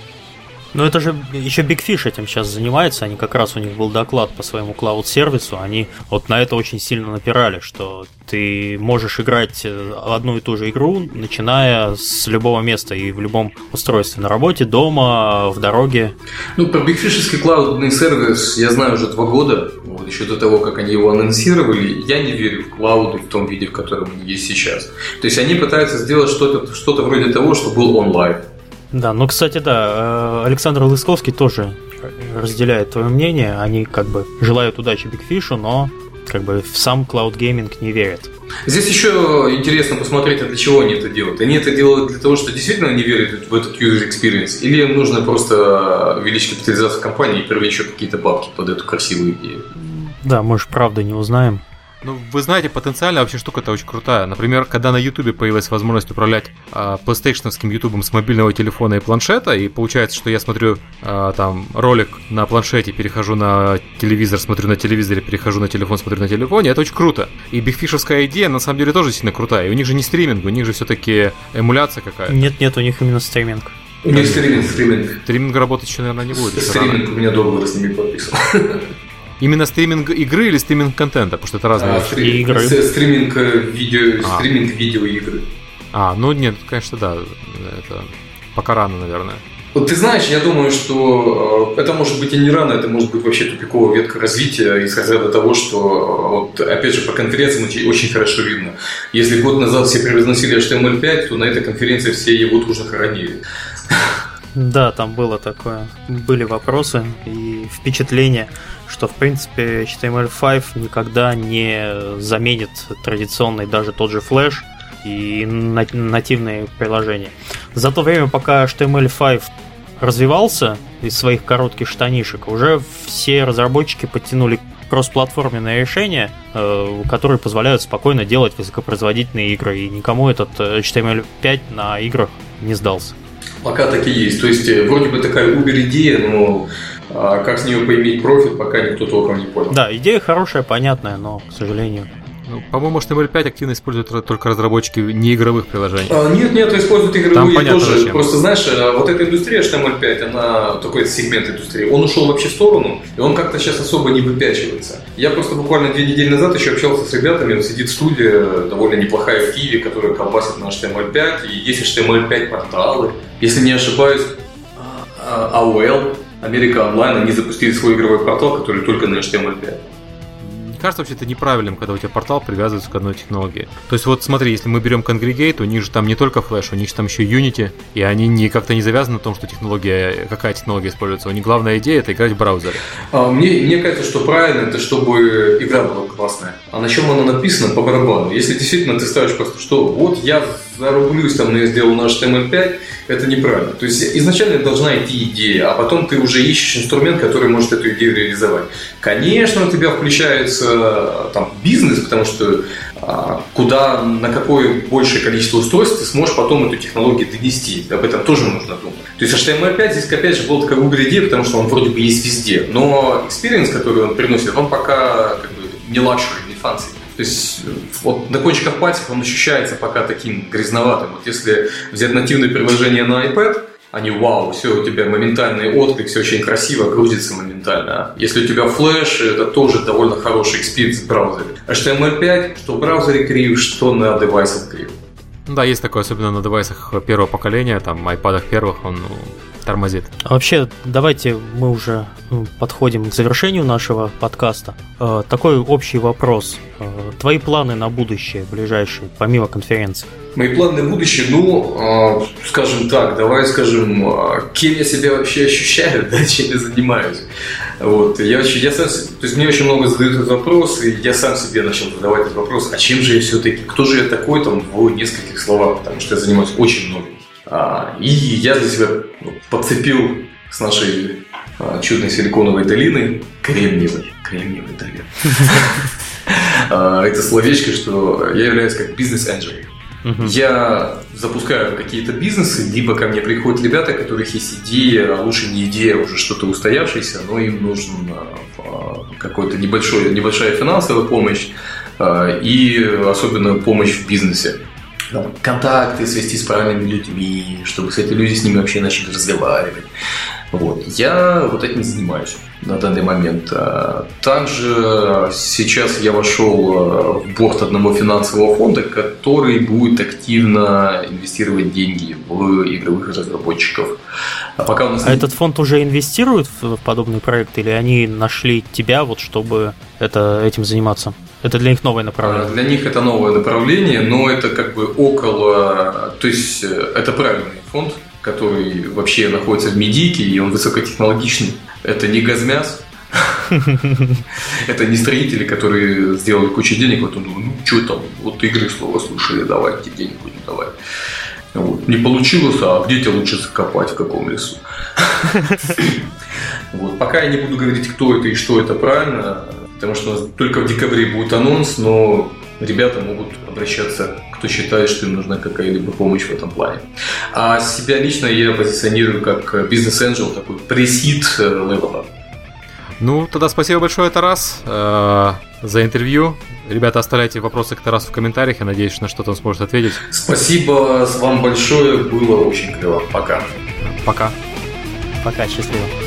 Ну это же еще Big Fish этим сейчас занимается, они как раз у них был доклад по своему клауд-сервису, они вот на это очень сильно напирали, что ты можешь играть э, одну и ту же игру, начиная с любого места и в любом устройстве, на работе, дома, в дороге. Ну, про Big Fish'ский клаудный сервис я знаю уже два года, еще до того, как они его анонсировали, я не верю в клауды в том виде, в котором они есть сейчас. То есть они пытаются сделать что-то что вроде того, что был онлайн. Да, ну, кстати, да, э, Александр Лысковский тоже разделяет твое мнение. Они как бы желают удачи Бигфишу, но как бы в сам Cloud Gaming не верят. Здесь еще интересно посмотреть, а для чего они это делают. Они это делают для того, что действительно не верят в этот user experience, или им нужно просто увеличить капитализацию компании и привлечь еще какие-то бабки под эту красивую идею. Да, мы же правда не узнаем. Ну, вы знаете, потенциально вообще штука-то очень крутая. Например, когда на YouTube появилась возможность управлять э, PlayStation YouTube с мобильного телефона и планшета, и получается, что я смотрю э, там ролик на планшете, перехожу на телевизор, смотрю на телевизоре, перехожу на телефон, смотрю на телефоне, это очень круто. И бигфишевская идея на самом деле тоже сильно крутая. И у них же не стриминг, у них же все-таки эмуляция какая-то. Нет, нет, у них именно стриминг. У них стриминг, стриминг. Стриминг работать еще, наверное, не будет. Стриминг, у меня договор с ними подписан. Именно стриминг игры или стриминг контента? Потому что это разные а, вещи. Стрим, игры. Стриминг э, видео, А. стриминг видеоигры. А, ну нет, конечно, да. Это пока рано, наверное. Вот ты знаешь, я думаю, что э, это может быть и не рано, это может быть вообще тупиковая ветка развития из разряда того, что э, вот опять же по конференциям очень, очень хорошо видно. Если год назад все превозносили HTML5, то на этой конференции все его дружно хоронили. Да, там было такое. Были вопросы и впечатление, что в принципе HTML5 никогда не заменит традиционный даже тот же Flash и на- нативные приложения. За то время, пока HTML5 развивался из своих коротких штанишек, уже все разработчики подтянули кроссплатформенные решения, э, которые позволяют спокойно делать высокопроизводительные игры, и никому этот э, HTML5 на играх не сдался. Пока так и есть. То есть э, вроде бы такая убер-идея, но а, как с нее поиметь профит, пока никто толком не понял. Да, идея хорошая, понятная, но, к сожалению, Ну, по-моему, HTML5 активно используют только разработчики неигровых приложений. А, Нет, нет, используют Там игровые понятно тоже. зачем. Просто знаешь, э, вот эта индустрия HTML5, она такой сегмент индустрии, он ушел вообще в сторону, и он как-то сейчас особо не выпячивается. Я просто буквально две недели назад еще общался с ребятами, вот сидит студия довольно неплохая в Киеве, которая колбасит на HTML5, и есть HTML5 порталы. Если не ошибаюсь, а, AOL, Америка Онлайн, они запустили свой игровой портал, который только на HTML5. Кажется, вообще это неправильным, когда у тебя портал привязывается к одной технологии. То есть вот смотри, если мы берем Congregate, у них же там не только Flash, у них же там еще Unity, и они не, как-то не завязаны на том, что технология, какая технология используется. У них главная идея это играть в браузере. А, Мне, мне кажется, что правильно это, чтобы игра была классная. А на чем она написана, по барабану. Если действительно ты ставишь просто, что вот я зарублюсь, там, но я сделал на HTML5, это неправильно. То есть изначально должна идти идея, а потом ты уже ищешь инструмент, который может эту идею реализовать. Конечно, у тебя включается там бизнес, потому что а, куда, на какое большее количество устройств ты сможешь потом эту технологию донести. Об этом тоже нужно думать. То есть HTML5 здесь, опять же, была такая убер-идея, потому что он вроде бы есть везде. Но experience, который он приносит, он пока как бы не luxury, не fancy. То есть э, вот на кончиках пальцев он ощущается пока таким грязноватым. Вот если взять нативное приложение на iPad, они вау, все у тебя моментальный отклик, все очень красиво, грузится моментально. А Если у тебя флеш, это тоже довольно хороший experience в браузере. HTML5, что в браузере крив, что на девайсах крив. Да, есть такое, особенно на девайсах первого поколения, там, айпадах первых, он ну, тормозит. А вообще, давайте мы уже ну, подходим к завершению нашего подкаста. Э, Такой общий вопрос. Э, Твои планы на будущее, ближайшие, помимо конференции? Мои планы на будущее, ну, а, скажем так, давай скажем, кем я себя вообще ощущаю, да, чем я занимаюсь. Вот, я, очень- я сам, то есть мне очень много задают этот вопрос, и я сам себе начал задавать этот вопрос, а чем же я все-таки, кто же я такой там в нескольких словах, потому что я занимаюсь очень многим. А, и я для себя ну, подцепил с нашей а, чудной силиконовой долины кремниевой, кремниевой долины. А, Это словечко, что я являюсь как бизнес-энджел. Я запускаю какие-то бизнесы, либо ко мне приходят ребята, у которых есть идея, а лучше не идея, уже что-то устоявшееся, но им нужна какой-то небольшой, небольшая финансовая помощь и особенно помощь в бизнесе. Там, Контакты свести с правильными людьми, чтобы, кстати, люди с ними вообще начали разговаривать. Вот. Я вот этим занимаюсь на данный момент. А, Также сейчас я вошел а, в борт одного финансового фонда, который будет активно инвестировать деньги в игровых разработчиков. А пока у нас А этот фонд уже инвестирует в подобный проект, или они нашли тебя, вот чтобы это, этим заниматься? Это для них новое направление. Для них это новое направление, но это как бы около... То есть э, это правильный фонд, который вообще находится в медийке, и он высокотехнологичный. Это не газмяс, это не строители, которые сделали кучу денег, вот он, ну что там, вот игры слово слушали, давайте денег будем давать. Вот. Не получилось, а где тебя лучше закопать, в каком лесу? Вот. Пока я не буду говорить, кто это и что это правильно, потому что только в декабре будет анонс, но ребята могут обращаться, кто считает, что им нужна какая-либо помощь в этом плане. А себя лично я позиционирую как бизнес-энджел, такой пресид э, левела. Ну, тогда спасибо большое, Тарас, э, за интервью. Ребята, оставляйте вопросы к Тарасу в комментариях. Я надеюсь, на что-то он сможет ответить. Спасибо вам большое. Было очень клево. Пока. Пока. Пока. Счастливо.